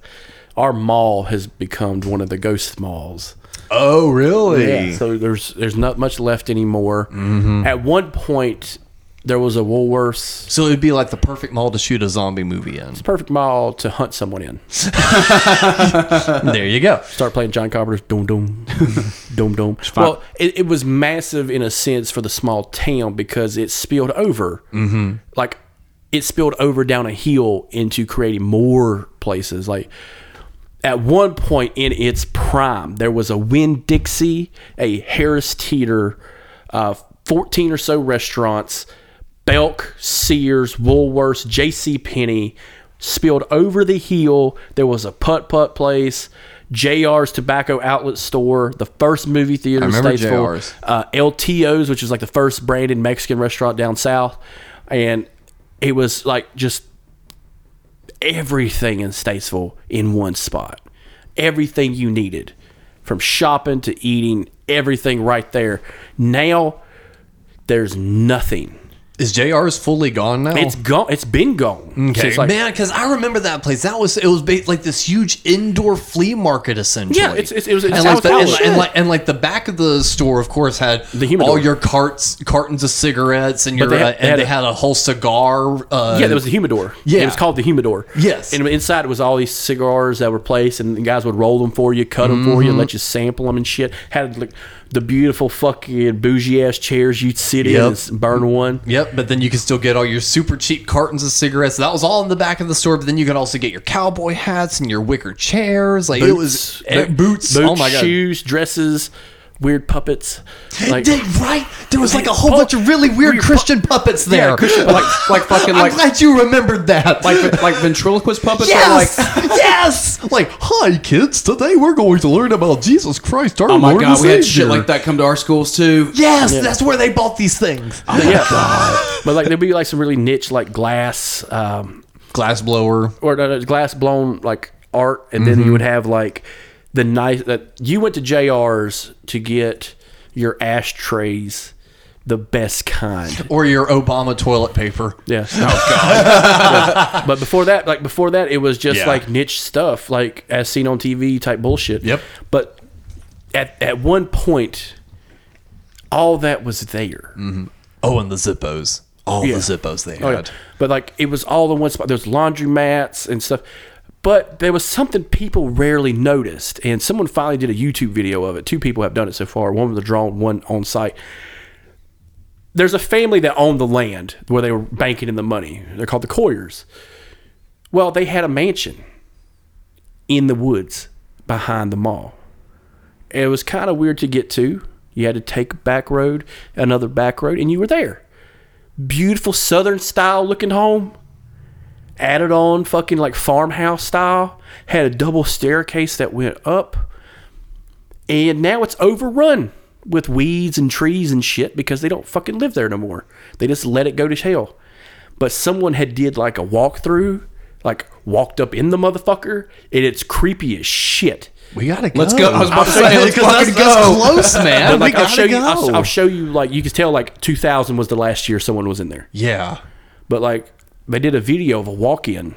our mall has become one of the ghost malls. Oh, really? Yeah. So there's there's not much left anymore. Mm-hmm. At one point, there was a Woolworths. So it'd be like the perfect mall to shoot a zombie movie in. Perfect mall to hunt someone in. *laughs* there you go. Start playing John Carpenter's Doom Doom *laughs* Doom Doom. Well, it, it was massive in a sense for the small town because it spilled over. Mm-hmm. Like it spilled over down a hill into creating more places. Like at one point in its prime, there was a Winn Dixie, a Harris Teeter, uh, 14 or so restaurants, Belk, Sears, Woolworths, J.C. Penney, spilled over the hill. There was a putt putt place, JR's Tobacco Outlet Store, the first movie theater in Statesville, JR's. uh, LTO's, which is like the first branded Mexican restaurant down south, and it was like just everything in Statesville in one spot. Everything you needed, from shopping to eating, everything right there. Now there's nothing. Is JR's fully gone now? It's gone. It's been gone. Okay, like- man, because I remember that place. That was it was ba- like this huge indoor flea market essentially. Yeah, it's- it's- it was- it's and like, the, and, and like and like the back of the store, of course, had all your carts, cartons of cigarettes, and your they had- uh, they and had they a- had a whole cigar. Uh, Yeah, there was the humidor. Yeah. it was called the humidor. Yes. and inside it was all these cigars that were placed, and the guys would roll them for you, cut them for you, Mm-hmm. let you sample them and shit. Had like the beautiful fucking bougie ass chairs you'd sit in and burn one. Yep, but then you could still get all your super cheap cartons of cigarettes. That was all in the back of the store. But then you could also get your cowboy hats and your wicker chairs. Like it was eh, boots. boots, oh my god, shoes, dresses, weird puppets. Like Did- right? There was like a whole bunch of really weird Christian puppets there. like like *laughs* fucking I'm like glad you remembered that. like like ventriloquist puppets. Yes, like *laughs* yes. Like, hi kids. Today we're going to learn about Jesus Christ, our oh my Lord god, and we had shit like that come to our schools too. Yes, that's where they bought these things. Oh yeah, but like there'd be like some really niche like glass. Um, Glass blower. or no, no, glass blown like art, and then you would have like the nice that you went to JR's to get your ashtrays, the best kind. Or your Obama toilet paper. Yes. Oh god. *laughs* But before that, like before that, it was just Yeah. like niche stuff, like as seen on TV type bullshit. Yep. But at at one point, all that was there. Mm-hmm. Oh, and the Zippos. All Yeah. the Zippos they Oh, yeah. had. But like it was all in one spot. There's laundry mats and stuff. But there was something people rarely noticed, and someone finally did a YouTube video of it. Two people have done it so far. One with a drone, one on site. There's a family that owned the land where they were banking in the money. They're called the Coyers. Well, they had a mansion in the woods behind the mall. It was kind of weird to get to. You had to take a back road, another back road, and you were there beautiful southern style looking home added on fucking like farmhouse style, had a double staircase that went up, and now it's overrun with weeds and trees and shit because they don't fucking live there no more. They just let it go to hell. But someone had did like a walkthrough, like walked up in the motherfucker, and it's creepy as shit. We gotta go. Let's go. I was about to say, let's fucking that's, that's go. close, man. But like we I'll gotta you, go. I'll, I'll show you like you can tell like 2000 was the last year someone was in there. yeah. But like they did a video of a walk-in,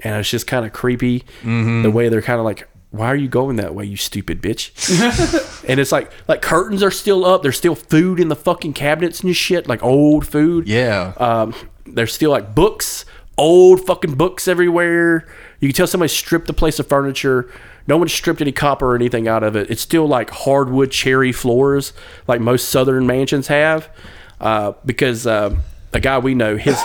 and it's just kind of creepy. Mm-hmm. The way they're kind of like, "Why are you going that way, you stupid bitch?" *laughs* and it's like like curtains are still up. There's still food in the fucking cabinets and shit, like old food. Yeah. Um, there's still like books, old fucking books everywhere. You can tell somebody stripped the place of furniture. No one stripped any copper or anything out of it. It's still like hardwood cherry floors, like most southern mansions have. Uh, because uh, a guy we know, his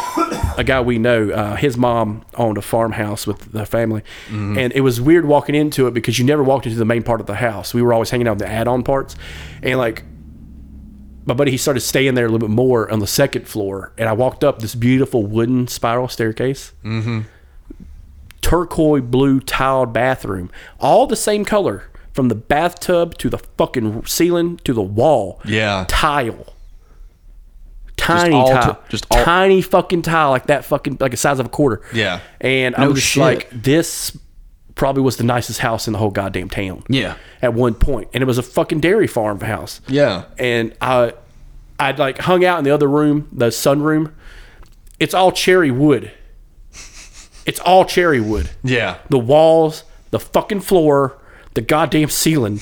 a guy we know, uh, his mom owned a farmhouse with the family, and it was weird walking into it because you never walked into the main part of the house. We were always hanging out in the add-on parts, and like my buddy he started staying there a little bit more on the second floor. And i walked up this beautiful wooden spiral staircase. Mm-hmm. turquoise blue tiled bathroom all the same color from the bathtub to the fucking ceiling to the wall. Yeah. tile tiny all tile t- just all- tiny fucking tile like that fucking like the size of a quarter Yeah. and i was shit. like this probably was the nicest house in the whole goddamn town Yeah. at one point and it was a fucking dairy farm house Yeah. and I I'd like hung out in the other room, the sunroom. It's all cherry wood. It's all cherry wood. Yeah. The walls, the fucking floor, the goddamn ceiling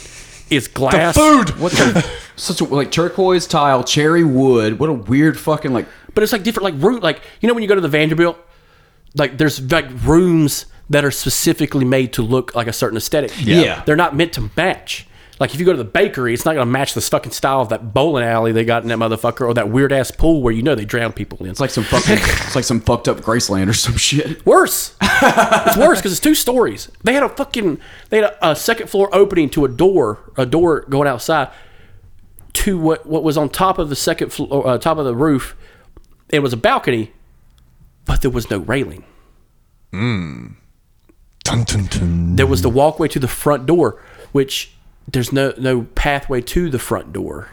is glass. The Food! What the? *laughs* Such a like turquoise tile, cherry wood. What a weird fucking like. But it's like different, like room, like you know when you go to the Vanderbilt, like there's like rooms that are specifically made to look like a certain aesthetic. Yeah. they're not meant to match. Like if you go to the bakery, it's not going to match the fucking style of that bowling alley they got in that motherfucker, or that weird ass pool where you know they drown people in. It's like some fucking. it's like some fucked up Graceland or some shit. Worse. it's worse because it's two stories. They had a fucking they had a, a second floor opening to a door, a door going outside to what what was on top of the second floor, uh, top of the roof. It was a balcony, but there was no railing. Dun, dun, dun. There was the walkway to the front door, which there's no no pathway to the front door.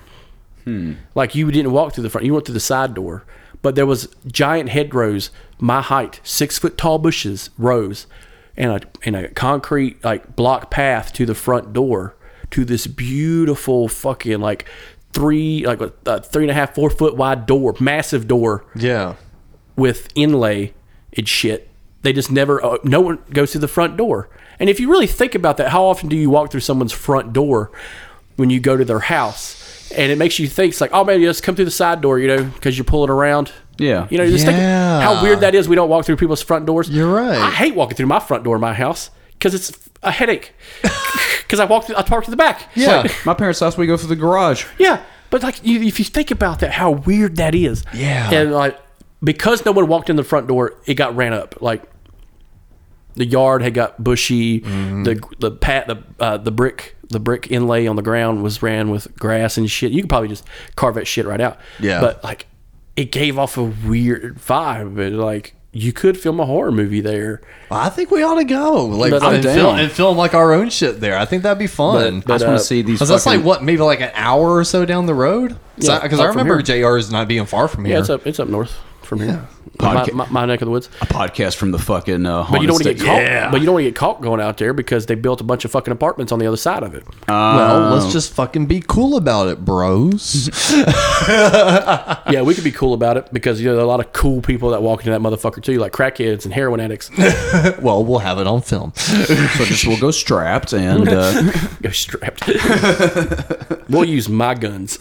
Like you didn't walk through the front, you went through the side door. But there was giant hedgerows, my height, six foot tall bushes, rows, and a and a concrete like block path to the front door to this beautiful fucking like three like a, a three and a half four foot wide door, massive door Yeah. with inlay and shit. They just never. Uh, no one goes through the front door. And if you really think about that, how often do you walk through someone's front door when you go to their house? And it makes you think, it's like, oh, maybe just come through the side door, you know, because you're pulling around. Yeah. You know, just think how weird that is. We don't walk through people's front doors. You're right. I hate walking through my front door in my house because it's a headache. *laughs* Because I walk through, I park to the back. Yeah. My parents' house, we go through the garage. Yeah, but like you, if you think about that, how weird that is. Yeah. and like because no one walked in the front door, it got ran up. Like the yard had got bushy. Mm-hmm. The the pat the uh, the brick the brick inlay on the ground was ran with grass and shit. You could probably just carve that shit right out. Yeah. but like it gave off a weird vibe. But like you could film a horror movie there. I think we ought to go. Like But, and, I'm film, and film like our own shit there. I think that'd be fun. But- I just uh, want to see these. Because that's like what, maybe like an hour or so down the road. Yeah, Because up I from remember here. JR's not being far from here. Yeah, it's up it's up north from here. My, Podca- my, my neck of the woods. a podcast from the fucking. Uh, But you don't want to get state. caught. But you don't want to get caught going out there because they built a bunch of fucking apartments on the other side of it. well, Oh. let's just fucking be cool about it, bros. *laughs* yeah, we could be cool about it because you know there are a lot of cool people that walk into that motherfucker too, like crackheads and heroin addicts. *laughs* well, we'll have it on film. *laughs* So just we'll go strapped and uh, Go strapped. we'll use my guns.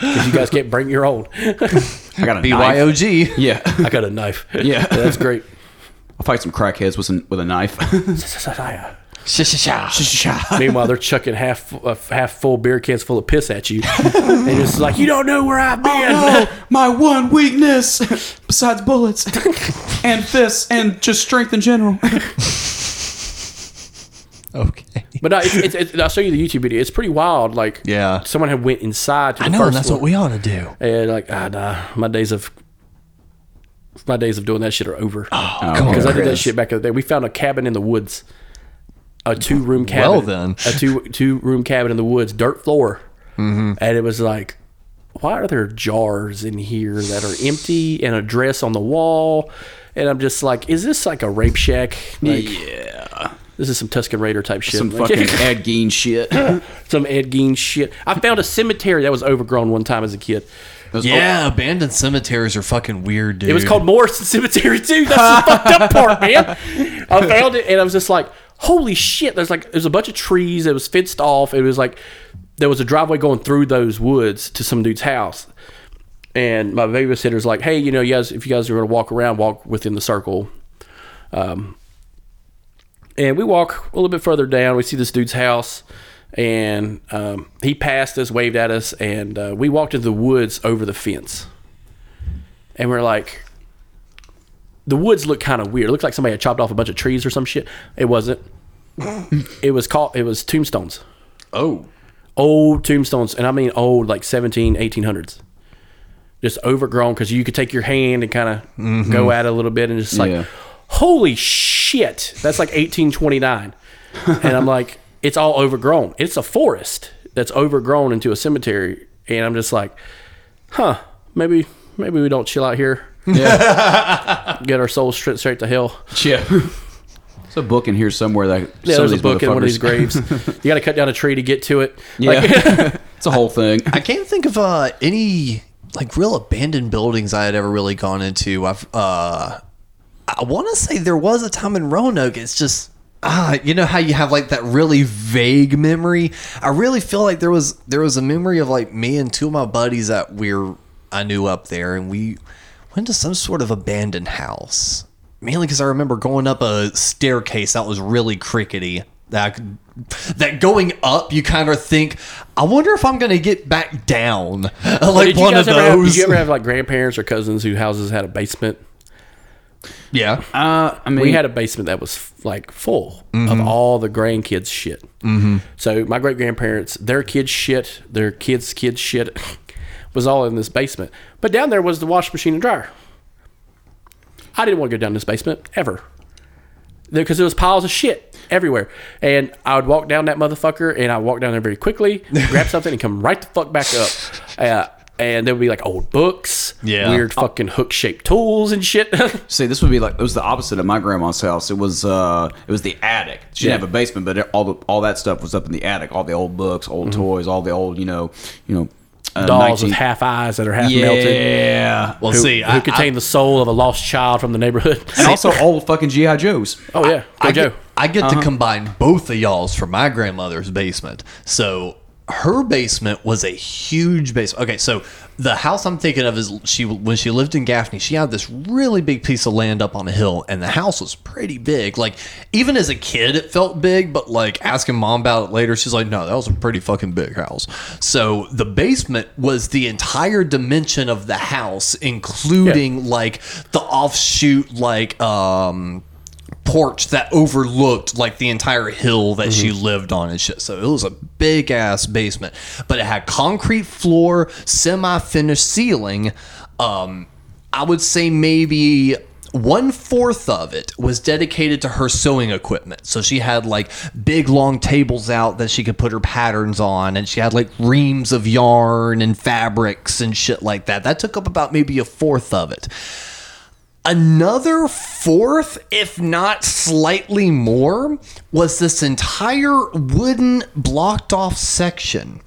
Because you guys can't bring your own. I got a knife. BYOG. Yeah, I got a knife. *laughs* Yeah. that's great. I'll fight some crackheads with an, with a knife. Meanwhile, they're chucking half uh, half full beer cans full of piss at you, and it's like you don't know where I've been. Oh, *laughs* my one weakness besides bullets and fists and just strength in general. *laughs* Okay. But no, it's, it's, it's, I'll show you the YouTube video. It's pretty wild. Like, Yeah. someone had went inside to the I know, first and that's floor. what we ought to do. And like, ah, nah, my days of my days of doing that shit are over. Oh, come on, because I did that Chris. shit back in the day. We found a cabin in the woods, a two room cabin. Well, then. a two *laughs* two room cabin in the woods, dirt floor, Mm-hmm. and it was like, why are there jars in here that are empty and a dress on the wall? And I'm just like, is this like a rape shack? Like, yeah. This is some Tusken Raider type shit. Some *laughs* fucking Ed Gein shit. *laughs* some Ed Gein shit. I found a cemetery that was overgrown one time as a kid. Those- Yeah, abandoned cemeteries are fucking weird, dude. It was called Morrison Cemetery too. That's the fucked up part, man. I found it and I was just like, holy shit. There's like there's a bunch of trees. It was fenced off. It was like there was a driveway going through those woods to some dude's house. And my babysitter's like, hey, you know, you guys, if you guys are going to walk around, walk within the circle. Um, and we walk a little bit further down. We see this dude's house, and um, he passed us, waved at us, and uh, we walked into the woods over the fence. And we're like, the woods look kind of weird. It looked like somebody had chopped off a bunch of trees or some shit. It wasn't. *laughs* it was called. It was tombstones. oh. Old tombstones, and I mean old, like 17, 1800s. Just overgrown because you could take your hand and kind of go at it a little bit, and just like, Yeah. Holy shit, that's like 1829. and I'm like, it's all overgrown. It's a forest that's overgrown into a cemetery, and I'm just like, huh, maybe maybe we don't chill out here. Yeah, *laughs* get our souls straight straight to hell. Yeah. There's a book in here somewhere that Yeah, some of there's a book in one of these graves. you got to cut down a tree to get to it. Yeah. Like, *laughs* it's a whole thing. I can't think of uh, any like real abandoned buildings I had ever really gone into. I've uh, I want to say there was a time in Roanoke. It's just ah, you know how you have like that really vague memory. I really feel like there was there was a memory of like me and two of my buddies that we're I knew up there, and we went to some sort of abandoned house. Mainly because I remember going up a staircase that was really crickety. That I could, that going up, you kind of think, I wonder if I'm gonna get back down. *laughs* like one of ever have, those. did you ever have like grandparents or cousins whose houses had a basement? Yeah. Uh, I mean, we had a basement that was like full of all the grandkids shit. Mm-hmm. So my great grandparents, their kids shit, their kids' kids shit, *laughs* was all in this basement. But down there was the wash machine and dryer. I didn't want to go down this basement ever because there was piles of shit everywhere. And I would walk down that motherfucker, and I would walk down there very quickly, grab *laughs* something, and come right the fuck back up. Uh, and there would be like old books, Yeah. weird fucking hook shaped tools and shit. *laughs* See, this would be like it was the opposite of my grandma's house. It was uh, it was the attic. She didn't Yeah. have a basement, but it- all the, all that stuff was up in the attic. All the old books, old toys, all the old you know, you know, uh, Dolls 19 with half eyes that are half melted. Yeah, Well, Who, see, who I, contain the soul of a lost child from the neighborhood. *laughs* and also *laughs* old fucking GI Joes. oh yeah, go I Joe. get, I get to combine both of y'all's from my grandmother's basement. So her basement was a huge basement. Okay, so the house I'm thinking of is she when she lived in Gaffney, she had this really big piece of land up on a hill, and the house was pretty big. Like even as a kid, it felt big, but like asking mom about it later, she's like, "No, that was a pretty fucking big house." So the basement was the entire dimension of the house, including like the offshoot, like um porch that overlooked like the entire hill that she lived on and shit. So it was a big ass basement, but it had concrete floor, semi finished ceiling. Um, I would say maybe one fourth of it was dedicated to her sewing equipment. So she had like big long tables out that she could put her patterns on, and she had like reams of yarn and fabrics and shit like that. That took up about maybe a fourth of it another fourth, if not slightly more, was this entire wooden blocked off section.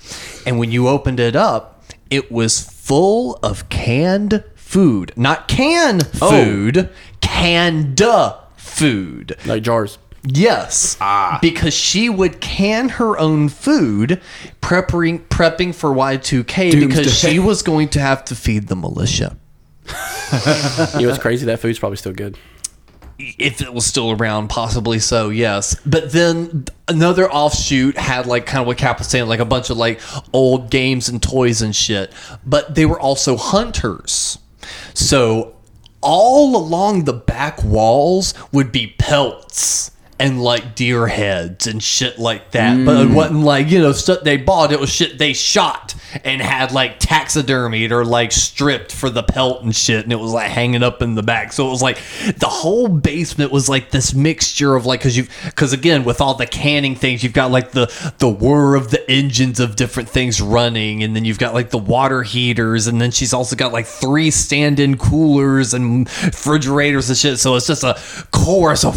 And when you opened it up, it was full of canned food. Not canned food, canned food. like jars. Yes, Ah. because she would can her own food, prepping prepping for Y2K because she *laughs* was going to have to feed the militia. *laughs* You know what's crazy? That food's probably still good. if it was still around, possibly so, yes. But then another offshoot had like kind of what Cap was saying, like a bunch of like old games and toys and shit. But they were also hunters. So all along the back walls would be pelts and like deer heads and shit like that. But it mm. wasn't like, you know, stuff they bought, it was shit they shot and had like taxidermied or like stripped for the pelt and shit, and it was like hanging up in the back. So it was like the whole basement was like this mixture of like because you because again with all the canning things, you've got like the the whir of the engines of different things running, and then you've got like the water heaters, and then she's also got like three stand-in coolers and refrigerators and shit. So it's just a chorus of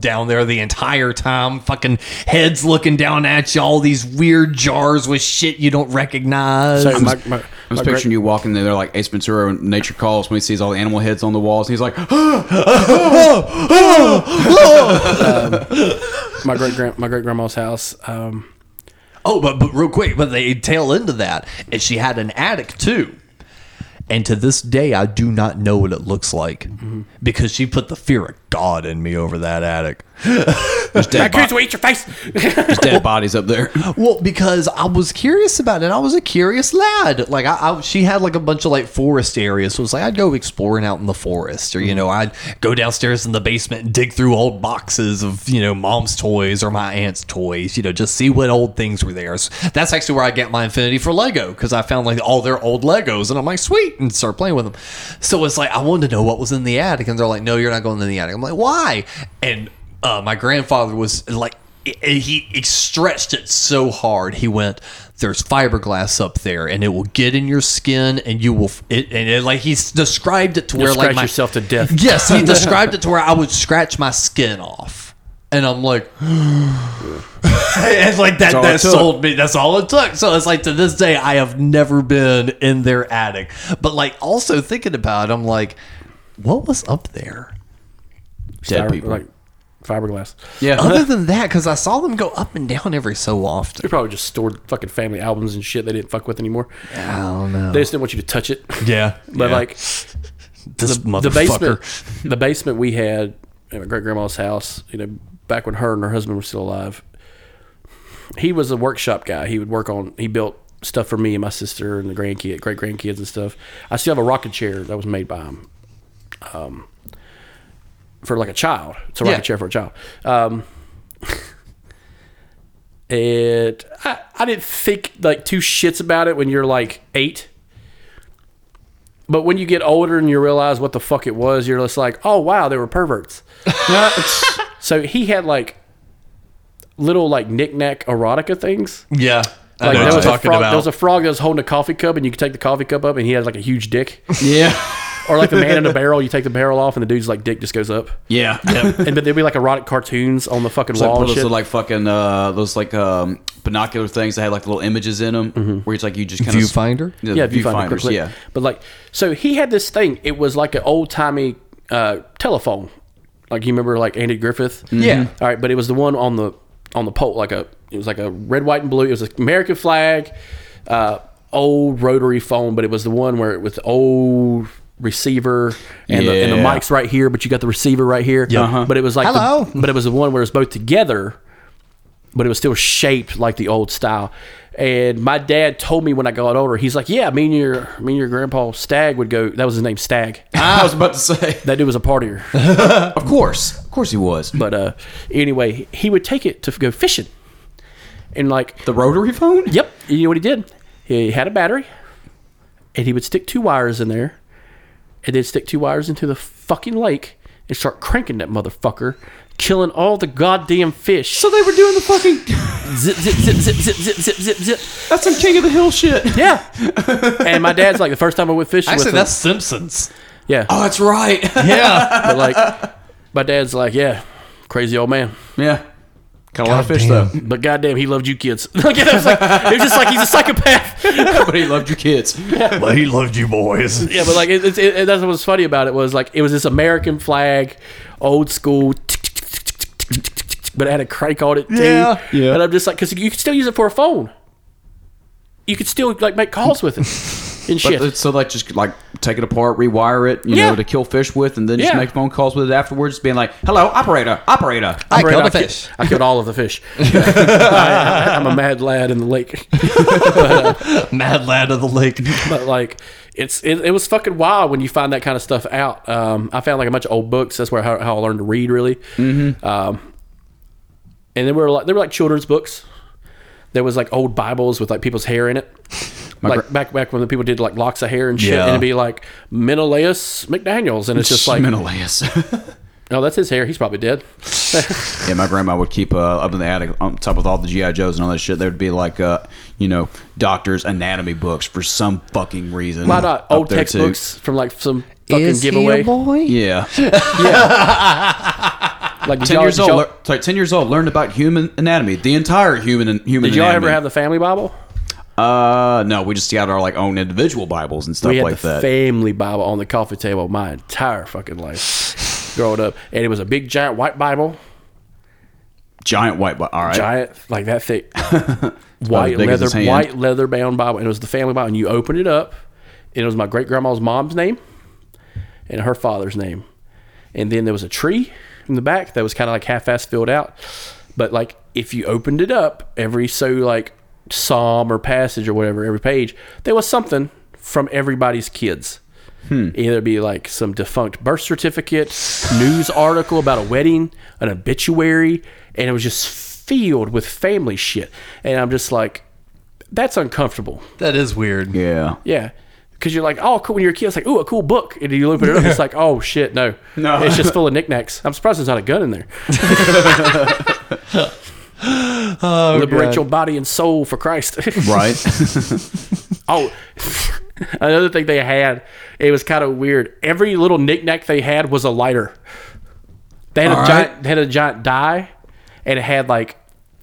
down there the entire time. Fucking heads looking down at you, all these weird jars with shit you don't recognize. So my, my, I was my picturing great- you walking there like Ace Ventura in Nature Calls when he sees all the animal heads on the walls. And he's like, ah, ah, ah, um, my great grand my great grandma's house. Um, Oh, but, but real quick, but they tail into that, and she had an attic too. And to this day, I do not know what it looks like mm-hmm. because she put the fear of God in me over that attic. *laughs* there's dead, Raccoons bo- will eat your face. *laughs* there's dead bodies up there. *laughs* Well, because I was curious about it. I was a curious lad. Like I, I, she had like a bunch of like forest areas. So it was like I'd go exploring out in the forest, or you mm-hmm. know, I'd go downstairs in the basement and dig through old boxes of you know mom's toys or my aunt's toys. You know, just see what old things were there. So that's actually where I get my infinity for Lego because I found like all their old Legos, and I'm like, sweet, and start playing with them. So it's like I wanted to know what was in the attic, and they're like, no, you're not going in the attic. I'm like, why? And uh, my grandfather was like he, he stretched it so hard. He went, "There's fiberglass up there, and it will get in your skin, and you will." It, and it, like he's described it to where like scratch my, yourself to death. Yes, he *laughs* described it to where I would scratch my skin off, and I'm like, *gasps* *laughs* and like that all that it took. sold me. That's all it took. So it's like to this day, I have never been in their attic, but like also thinking about it, I'm like, what was up there? Dead Fiber- people. like fiberglass. yeah. Other than that, because I saw them go up and down every so often. They probably just stored fucking family albums and shit they didn't fuck with anymore. I don't know. They just didn't want you to touch it. Yeah, *laughs* But yeah. like this the motherfucker. basement, the basement we had at my great grandma's house, you know, back when her and her husband were still alive. He was a workshop guy. He would work on. He built stuff for me and my sister and the grandkid, great grandkids and stuff. I still have a rocking chair that was made by him, um, for like a child. It's a rocking Yeah. chair for a child. Um, *laughs* it, I, I didn't think like two shits about it when you're like eight. But when you get older and you realize what the fuck it was, you're just like, oh wow, they were perverts. *laughs* *laughs* so he had like little like knick-knack erotica things. Yeah, I Like know there what was you're a talking frog. about. There was a frog that was holding a coffee cup, and you could take the coffee cup up, and he had like a huge dick. yeah. *laughs* or like the man in the barrel, you take the barrel off, and the dude's like dick just goes up. Yeah. *laughs* And but there'd be like erotic cartoons on the fucking It's wall one and those shit. little, like fucking uh, those like um, binocular things that had like little images in them, where it's like you just kind of Viewfinder? Yeah, yeah, viewfinder. viewfinders. Yeah. But like, so he had this thing. It was like an old timey uh, telephone. Like you remember, like Andy Griffith. Yeah. All right, but it was the one on the on the pole, like a it was like a red, white, and blue. It was an American flag, uh, old rotary phone, but it was the one where it was the old receiver and, the, and the mic's right here, but you got the receiver right here. Uh-huh. But it was like the- Hello. but it was the one where it was both together, but it was still shaped like the old style. And my dad told me when I got older, he's like, "Yeah, me and your me and your grandpa Stag would go." That was his name, Stag. I was about to say, *laughs* That dude was a partier. of course, of course he was. But uh, anyway, he would take it to go fishing, and like, The rotary phone? yep, you know what he did? He had a battery, and he would stick two wires in there, and then stick two wires into the fucking lake and start cranking that motherfucker, killing all the goddamn fish. So they were doing the fucking. *laughs* zip, zip, zip, zip, zip, zip, zip, zip, zip. That's some King of the Hill shit. Yeah. *laughs* and my dad's like the first time I went fishing Actually, with that's him. Simpsons. Yeah. Oh, that's right. *laughs* Yeah, But like my dad's like, yeah, crazy old man. yeah. Got a lot of fish though, But goddamn, he loved you kids. like, it, was like, it was just like he's a psychopath. but he loved your kids. but he loved you boys. yeah, but like it, it, it, that's what was funny about it was like it was this American flag, old school. But it had a crank on it too. Yeah. Yeah. And I'm just like, because you could still use it for a phone. You could still like make calls with it *laughs* and shit. But so like just like take it apart, rewire it, you Yeah. know, to kill fish with, and then just Yeah. make phone calls with it afterwards, being like, "Hello, operator, operator." I Right, killed a ki- fish. I killed all of the fish. *laughs* *laughs* I, am a mad lad in the lake. Uh, mad lad of the lake. but like, it's it, it was fucking wild when you find that kind of stuff out. Um, I found like a bunch of old books. That's where how, how I learned to read really. Mm-hmm. Um, and they were like they were like children's books. there was like old Bibles with like people's hair in it. Like gra- back back when the people did like locks of hair and shit, Yeah. and it'd be like Menelaus McDaniel's, and it's just like, Menelaus. *laughs* oh, that's his hair. He's probably dead. yeah, my grandma would keep uh, up in the attic on top of all the GI Joes and all that shit. There would be like, uh, you know, doctors' anatomy books for some fucking reason. Why not old there, too. textbooks from like some fucking giveaway? boy? Yeah, *laughs* *laughs* Like ten years old. y'all, lear- sorry, ten years old. Learned about human anatomy, the entire human human. did y'all anatomy. ever have the family Bible? Uh, no, we just got our like own individual Bibles and stuff we had like the that. family Bible on the coffee table my entire fucking life growing up, and it was a big giant white Bible, Giant white. Bi- All right. giant like that thick, about *laughs* white as big as leather white leather bound Bible, and it was the family Bible, and you open it up, and it was my great grandma's mom's name, and her father's name, and then there was a tree in the back that was kind of like half-ass filled out, but like if you opened it up every so like psalm or passage or whatever every page, there was something from everybody's kids. Either be like some defunct birth certificate, news article about a wedding, an obituary, and it was just filled with family shit. And I'm just like, that's uncomfortable. That is weird. Yeah. Yeah. Because you're like, oh, cool. When you're a kid, it's like, ooh, a cool book. And you open it up, it's *laughs* like, oh, shit, no. No. It's just full of knickknacks. I'm surprised there's not a gun in there. *laughs* Oh, Liberate your body and soul for Christ. *laughs* Right. Oh, another thing they had, it was kind of weird. Every little knickknack they had was a lighter. They had a All giant, they had a giant die, and it had like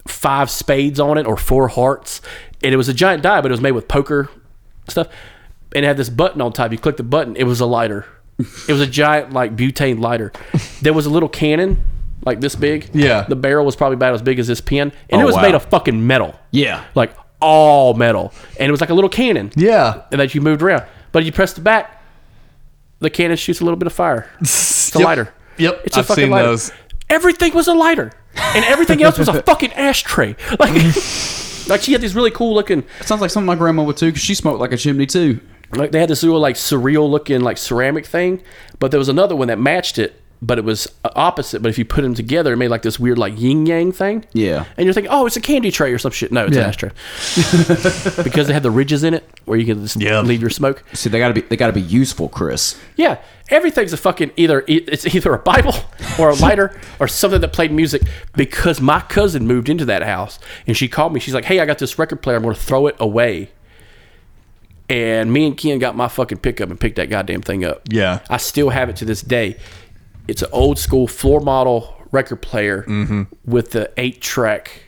five spades on it or four hearts, and it was a giant die, but it was made with poker stuff, and it had this button on top. You click the button, it was a lighter. It was a giant like butane lighter. There was a little cannon. Like this big, Yeah. The barrel was probably about as big as this pen, and it Oh, was wow. made of fucking metal. Yeah. like all metal, and it was like a little cannon Yeah. and that you moved around. But you press the back, the cannon shoots a little bit of fire. It's a *laughs* Yep. lighter. Yep, It's a I've fucking seen lighter. those. Everything was a lighter, and everything else was a *laughs* fucking ashtray. Like, *laughs* like she had these really cool looking. Sounds like something my grandma would too, because she smoked like a chimney too. Like they had this real like surreal looking like ceramic thing, but there was another one that matched it, but it was opposite. But if you put them together, it made like this weird like yin yang thing. Yeah. And you're thinking, oh, it's a candy tray or some shit. No, it's Yeah. an ashtray. *laughs* because they had the ridges in it where you can just Yeah. leave your smoke. See, they gotta be they gotta be useful, Chris. Yeah, everything's a fucking either it's either a Bible or a lighter *laughs* or something that played music because my cousin moved into that house and she called me. She's like, "Hey, I got this record player. I'm going to throw it away." And me and Ken got my fucking pickup and picked that goddamn thing up. Yeah. I still have it to this day. It's an old school floor model record player mm-hmm. with the eight track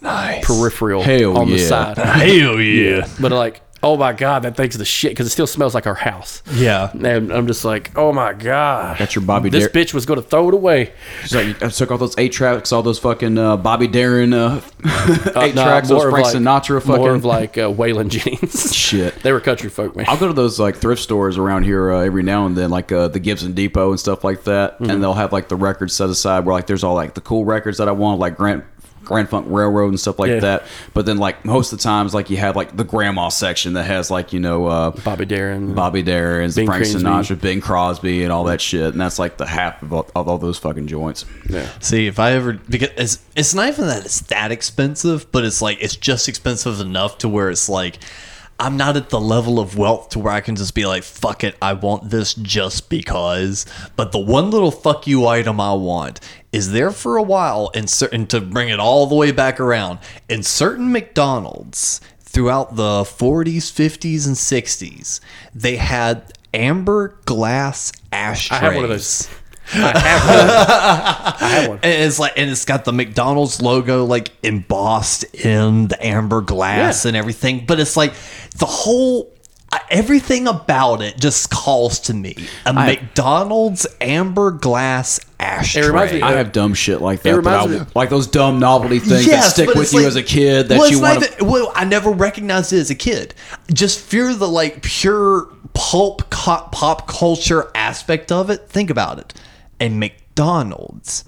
Nice. peripheral Hell on the yeah. side. *laughs* Hell yeah. But like, oh my god, that thing's the shit because it still smells like our house. Yeah. And I'm just like, oh my god. that's your Bobby This Dar- bitch was going to throw it away. So you I took all those eight tracks, all those fucking uh, Bobby Darin uh, *laughs* *laughs* eight Nah, tracks, those more of Frank like- Sinatra fucking More of like uh, Waylon Jennings. *laughs* shit. they were country folk, man. I'll go to those like thrift stores around here uh, every now and then, like uh, the Gibson Depot and stuff like that, Mm-hmm. and they'll have like the records set aside where like there's all like the cool records that I want, like Grand Grand Funk Railroad and stuff like Yeah. that. But then like most of the times, like you have like the grandma section that has like you know uh, Bobby Darin. Bobby Darin, Bing Frank Crosby. Sinatra, Bing Crosby, and all that shit, and that's like the half of all, of all those fucking joints. Yeah. See, if I ever because it's it's not even that it's that expensive, but it's like it's just expensive enough to where it's like I'm not at the level of wealth to where I can just be like, fuck it, I want this just because. But the one little fuck you item I want is there for a while and certain to bring it all the way back around in certain McDonald's throughout the 40s, 50s, and 60s, they had amber glass ashtrays. I have one of those. I have one. I have one. *laughs* And it's like, and it's got the McDonald's logo like embossed in the amber glass Yeah. and everything. But it's like the whole, everything about it just calls to me a McDonald's amber glass ashtray. It reminds me- I have dumb shit like that. reminds that I- me- like those dumb novelty things that stick with you like- as a kid that well, you want to. even- well, I never recognized it as a kid. Just fear the like pure pulp co- pop culture aspect of it. Think about it. A McDonald's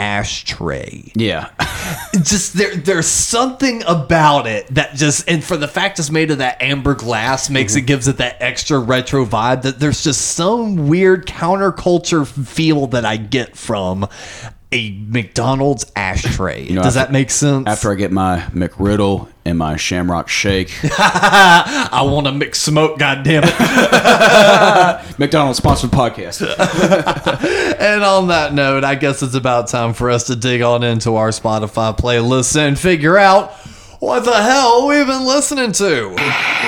ashtray. Yeah, *laughs* just there there's something about it that just and for the fact it's made of that amber glass makes it mm-hmm. gives it that extra retro vibe that there's just some weird counterculture feel that I get from a McDonald's ashtray. know, Does after- that make sense? After I get my McGriddle and my Shamrock Shake, *laughs* I want to mix smoke. God damn it! *laughs* McDonald's sponsored podcast. *laughs* and on that note, I guess it's about time for us to dig on into our Spotify playlists and figure out what the hell we've been listening to.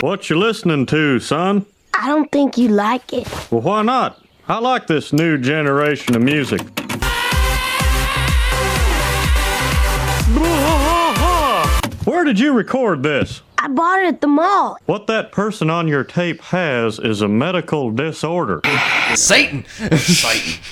What you listening to, son? I don't think you like it. Well, why not? I like this new generation of music. Did you record this? I bought it at the mall. What that person on your tape has is a medical disorder. Satan. Satan.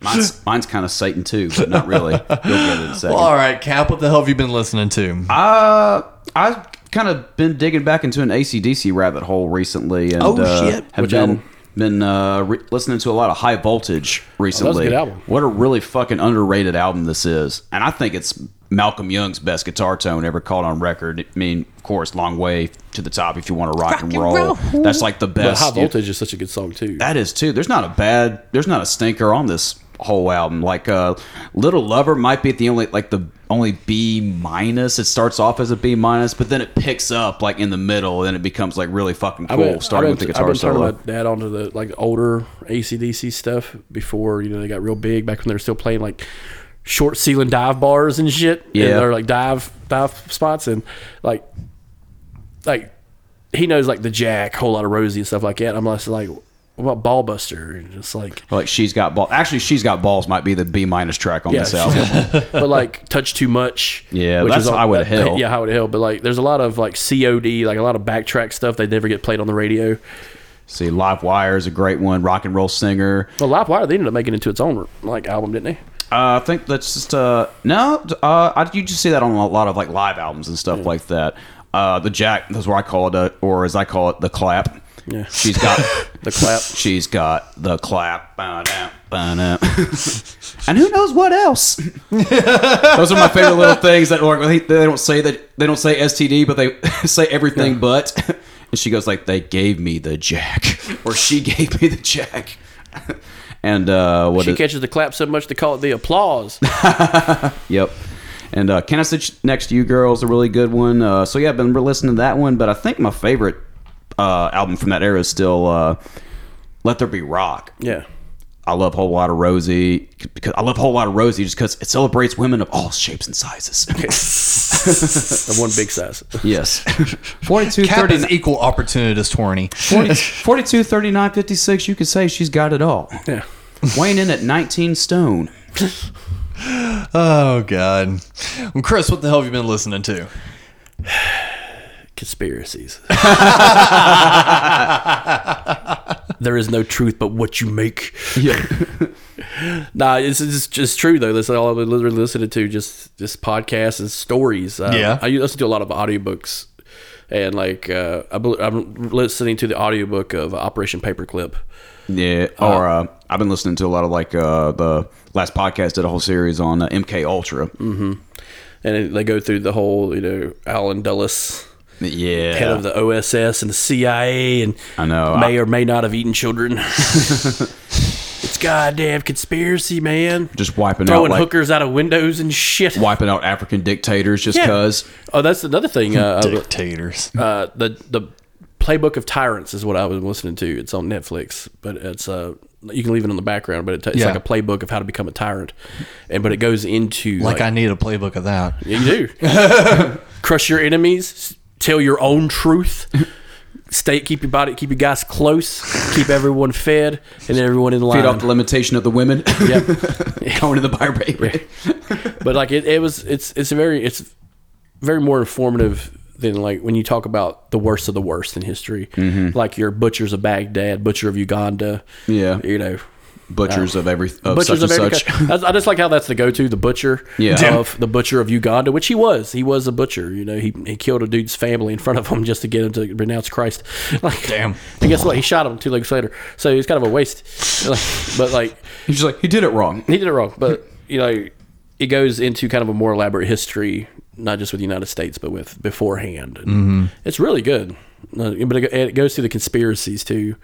Mine's, mine's kind of Satan too, but not really. You'll get it in a second. All right, Cap, what the hell have you been listening to? Uh, I've kind of been digging back into an ACDC rabbit hole recently, and Oh, uh, shit. have Which been album? been uh, re- listening to a lot of High Voltage recently. good album. What a really fucking underrated album this is, and I think it's Malcolm Young's best guitar tone ever caught on record. I mean, of course, long way to the top if you want to rock, and roll. That's like the But best. High Voltage is such a good song too. that is too. There's not a bad. There's not a stinker on this whole album. Like uh, Little Lover might be the only like the only B minus. It starts off as a B minus, but then it picks up like in the middle, and it becomes like really fucking I've cool. been, starting I've with the been, guitar I've been turning solo. my dad onto the like older ACDC stuff before you know they got real big back when they were still playing like short ceiling dive bars and shit. Yeah. or like dive dive spots and like like he knows like the Jack, whole lot of Rosie and stuff like that. I'm just like, what about Ballbuster? And it's like Like she's got balls. Actually, she's got balls. Might be the B minus track on yeah, this album. but like touch too much. Yeah, which that's is all- Highway to Hell. Yeah, Highway to Hell. But like, there's a lot of like COD, like a lot of backtrack stuff They never get played on the radio. See, Live Wire is a great one. Rock and roll singer. Well, Live Wire they ended up making it into its own like album, didn't they? Uh, I think that's just uh no. Uh, I, you just see that on a lot of like live albums and stuff like that. Uh, the Jack, that's what I call it, uh, or as I call it, the clap. Yeah. She's got *laughs* The clap. She's got the clap. *laughs* And who knows what else? *laughs* Those are my favorite little things that or they, they don't say that they don't say STD, but they say everything but. And she goes like, "They gave me the jack," or "She gave me the jack." And uh, what She is- catches the clap so much they call it the applause. *laughs* Yep. And uh, Can I Sit Next to You Girl is a really good one. Uh, so yeah, I've been listening to that one, but I think my favorite uh, album from that era is still uh, Let There Be Rock. yeah. I love Whole Lot of Rosie because I love Whole Lot of Rosie just because it celebrates women of all shapes and sizes. *laughs* The one big size. yes. *laughs* 42, Cap 30, is equal opportunist horny. 40, *laughs* 42, 39, 56, you could say she's got it all. Yeah. Weighing in at 19 stone. Oh God, well, Chris, what the hell have you been listening to? *sighs* *sighs* Conspiracies. there is no truth but what you make. Yeah. *laughs* Nah, it's it's just true though. That's all I've been literally listening to, just just podcasts and stories. Um, Yeah. I listen to a lot of audiobooks, and like uh, I I'm listening to the audiobook of Operation Paperclip. Yeah, or uh, I've been listening to a lot of like uh, the last podcast did a whole series on uh, MK Ultra. Mm-hmm. and it, they go through the whole, you know, Allen Dulles, Yeah, head of the OSS and the CIA, and I know. may I- or may not have eaten children. *laughs* it's goddamn conspiracy, man. just wiping Throwing out like hookers out of windows and shit. wiping out African dictators just Yeah. because. Oh, that's another thing. Uh, Dictators. uh, the the Playbook of Tyrants is what I was listening to. It's on Netflix, but it's uh you can leave it on the background, but it t- it's Yeah. like a playbook of how to become a tyrant, and but it goes into Like I need a playbook of that. Yeah, you do. *laughs* Crush your enemies. Tell your own truth. Stay, keep your body, keep your guys close. Keep everyone fed and everyone in line. Feed off the limitation of the women. *laughs* Yeah, *laughs* Going to the bar baby. But like it, it was, it's, it's a very, it's very more informative than like when you talk about the worst of the worst in history, mm-hmm. like your butchers of Baghdad, butcher of Uganda. Yeah. you know, Butchers of every of butchers such of and every such. kind. I just like how that's the go-to, the butcher Yeah. of the butcher of Uganda, which he was. He was a butcher. You know, he, he killed a dude's family in front of him just to get him to renounce Christ. *laughs* Like, Damn. And guess what? He shot him two legs later. So he's kind of a waste. Like, but like, He's just like he did it wrong. he did it wrong. But you know, it goes into kind of a more elaborate history, not just with the United States, but with beforehand. And mm-hmm. It's really good. But it, it goes through the conspiracies too,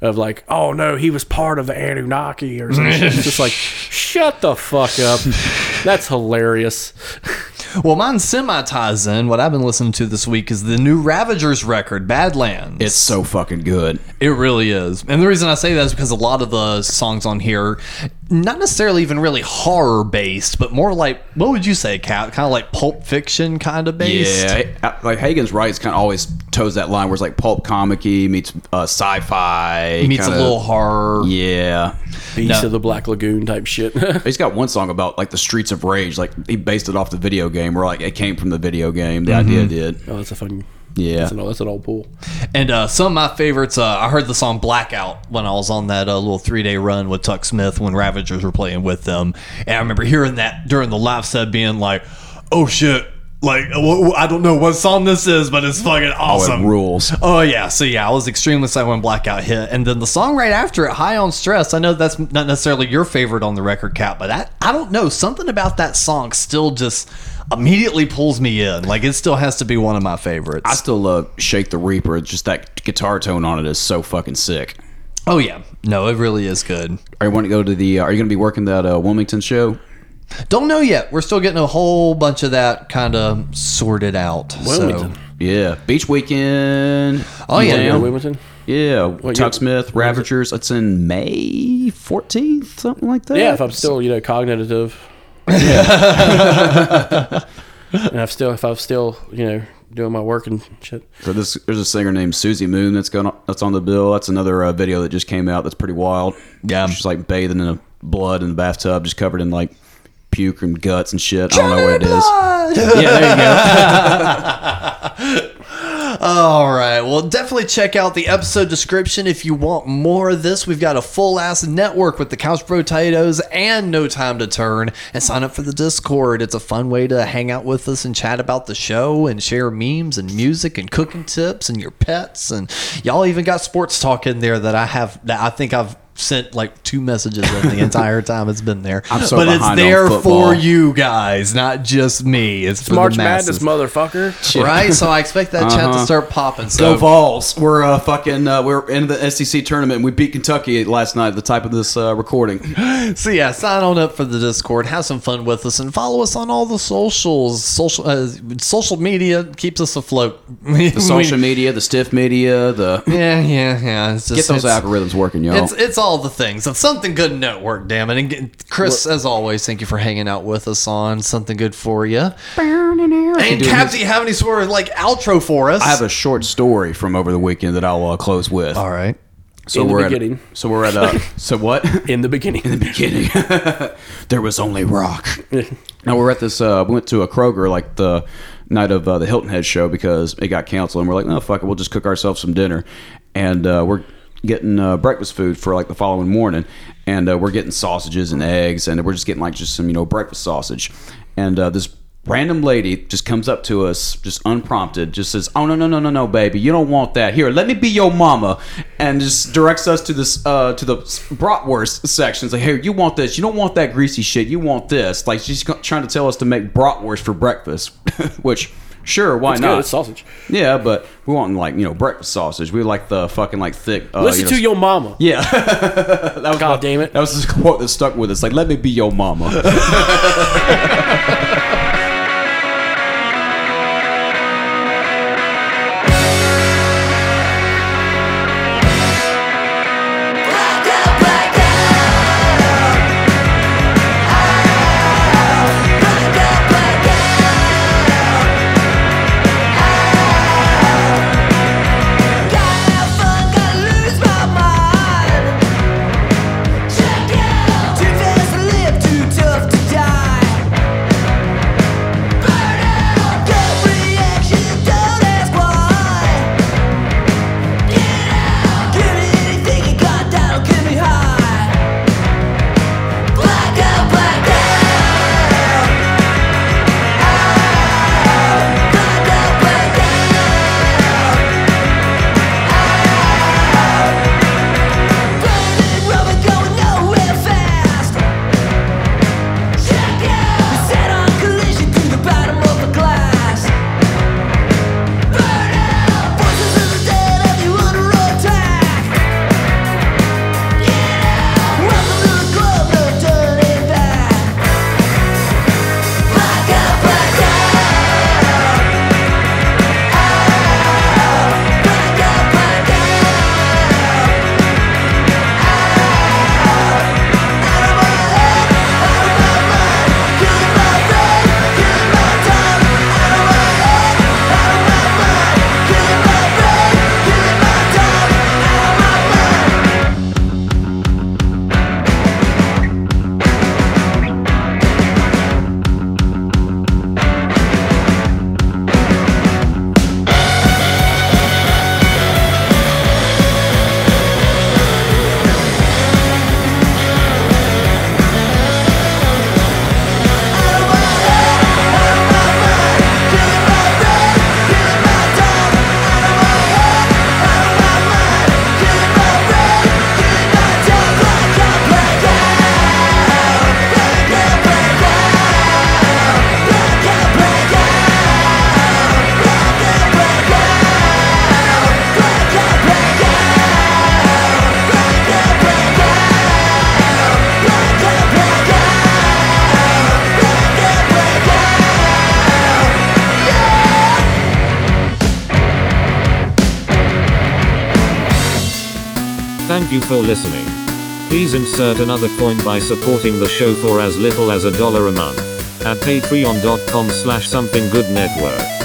of like, oh no, he was part of the Anunnaki or something. it's just like, *laughs* shut the fuck up. That's hilarious. Well, mine semi ties in. What I've been listening to this week is the new Ravagers record, Badlands. It's so fucking good. It really is. And the reason I say that is because a lot of the songs on here, not necessarily even really horror based, but more like, what would you say, Cat? Kind of like pulp fiction kind of based? Yeah, like Hagen's right. It's kind of always toes that line where it's like pulp comic meets uh, sci-fi, Meets a kinda- little horror. Yeah, Beast of the Black Lagoon type shit. *laughs* he's got one song about like the streets of rage. Like he based it off the video game, where like it came from the video game. The idea did. oh, that's a fucking Yeah. That's an, old- that's an old pool. And uh, some of my favorites, uh, I heard the song Blackout when I was on that uh, little three day run with Tuck Smith when Ravagers were playing with them. And I remember hearing that during the live set being like, oh shit. Like wh- I don't know what song this is, but it's fucking awesome. rules. Oh yeah, so yeah, I was extremely excited when Blackout hit, and then the song right after it, "High on Stress." I know that's not necessarily your favorite on the record, Cap, but I, I don't know something about that song still just immediately pulls me in. Like it still has to be one of my favorites. I still love "Shake the Reaper." Just that guitar tone on it is so fucking sick. oh yeah, no, it really is good. Are you want to go to the? Uh, are you going to be working that uh, Wilmington show? Don't know yet. We're still getting a whole bunch of that kind of sorted out. Wilmington. So. Yeah, beach weekend. Oh, yeah, yeah. know, Wilmington. Yeah, year- Tuck Smith, Ravagers. It's in May fourteenth, something like that. Yeah, if I'm still you know cognitive. *laughs* and I've still if I'm still you know doing my work and shit. So this, there's a singer named Susie Moon that's going that's on the bill. That's another uh, video that just came out. That's pretty wild. Yeah. she's like bathing in a blood in the bathtub, just covered in like puke and guts and shit. I don't know what it is. Yeah, there you go. *laughs* All right. Well, definitely check out the episode description if you want more of this. We've got a full ass network with the Couch Potatoes and No Time to Turn. And sign up for the Discord. It's a fun way to hang out with us and chat about the show and share memes and music and cooking tips and your pets. And y'all even got sports talk in there that I have that I think I've sent like two messages in the entire *laughs* time it's been there. I'm so but it's behind on there football. for you guys, not just me. It's, for March the masses. Madness, motherfucker. *laughs* Right, so I expect that chat to Uh-huh. start popping. So Go Vols! We're uh, fucking uh, we're in the SEC tournament. and We beat Kentucky last night. At The type of this uh, recording. *gasps* So yeah, sign on up for the Discord, have some fun with us, and follow us on all the socials. Social uh, social media keeps us afloat. *laughs* The social media, the stiff media, the Yeah, yeah, yeah. It's just, get those it's, algorithms working, y'all. It's it's all the things. It's something good network, damn it. And get- Chris, as always, thank you for hanging out with us on something good for you. And do Cap, do you have any sort of like outro for us? I have a short story from over the weekend that I'll uh, close with. all right. So In the we're beginning. At, so we're at uh, *laughs* so what? In the beginning. In the beginning. *laughs* there was only rock. *laughs* now we're at this. Uh, we went to a Kroger like the night of uh, the Hilton Head show because it got canceled, and we're like, no, fuck it, we'll just cook ourselves some dinner, and uh, we're getting uh, breakfast food for like the following morning, and uh, we're getting sausages and eggs, and we're just getting like just some you know breakfast sausage, and uh, this. Random lady just comes up to us, just unprompted, just says, "Oh no no no no no, baby, you don't want that. Here, let me be your mama," and just directs us to this uh, to the bratwurst section. It's like, "Here, you want this? You don't want that greasy shit. You want this." Like she's trying to tell us to make bratwurst for breakfast, *laughs* which sure, why It's not? good. It's sausage. Yeah, but we want like you know breakfast sausage. We like the fucking like thick. Uh, Listen you know, to your mama. Yeah, *laughs* that was God damn it. That was this quote that stuck with us. Like, let me be your mama. *laughs* listening. Please insert another coin by supporting the show for as little as a dollar a month at patreon.com slash something good network.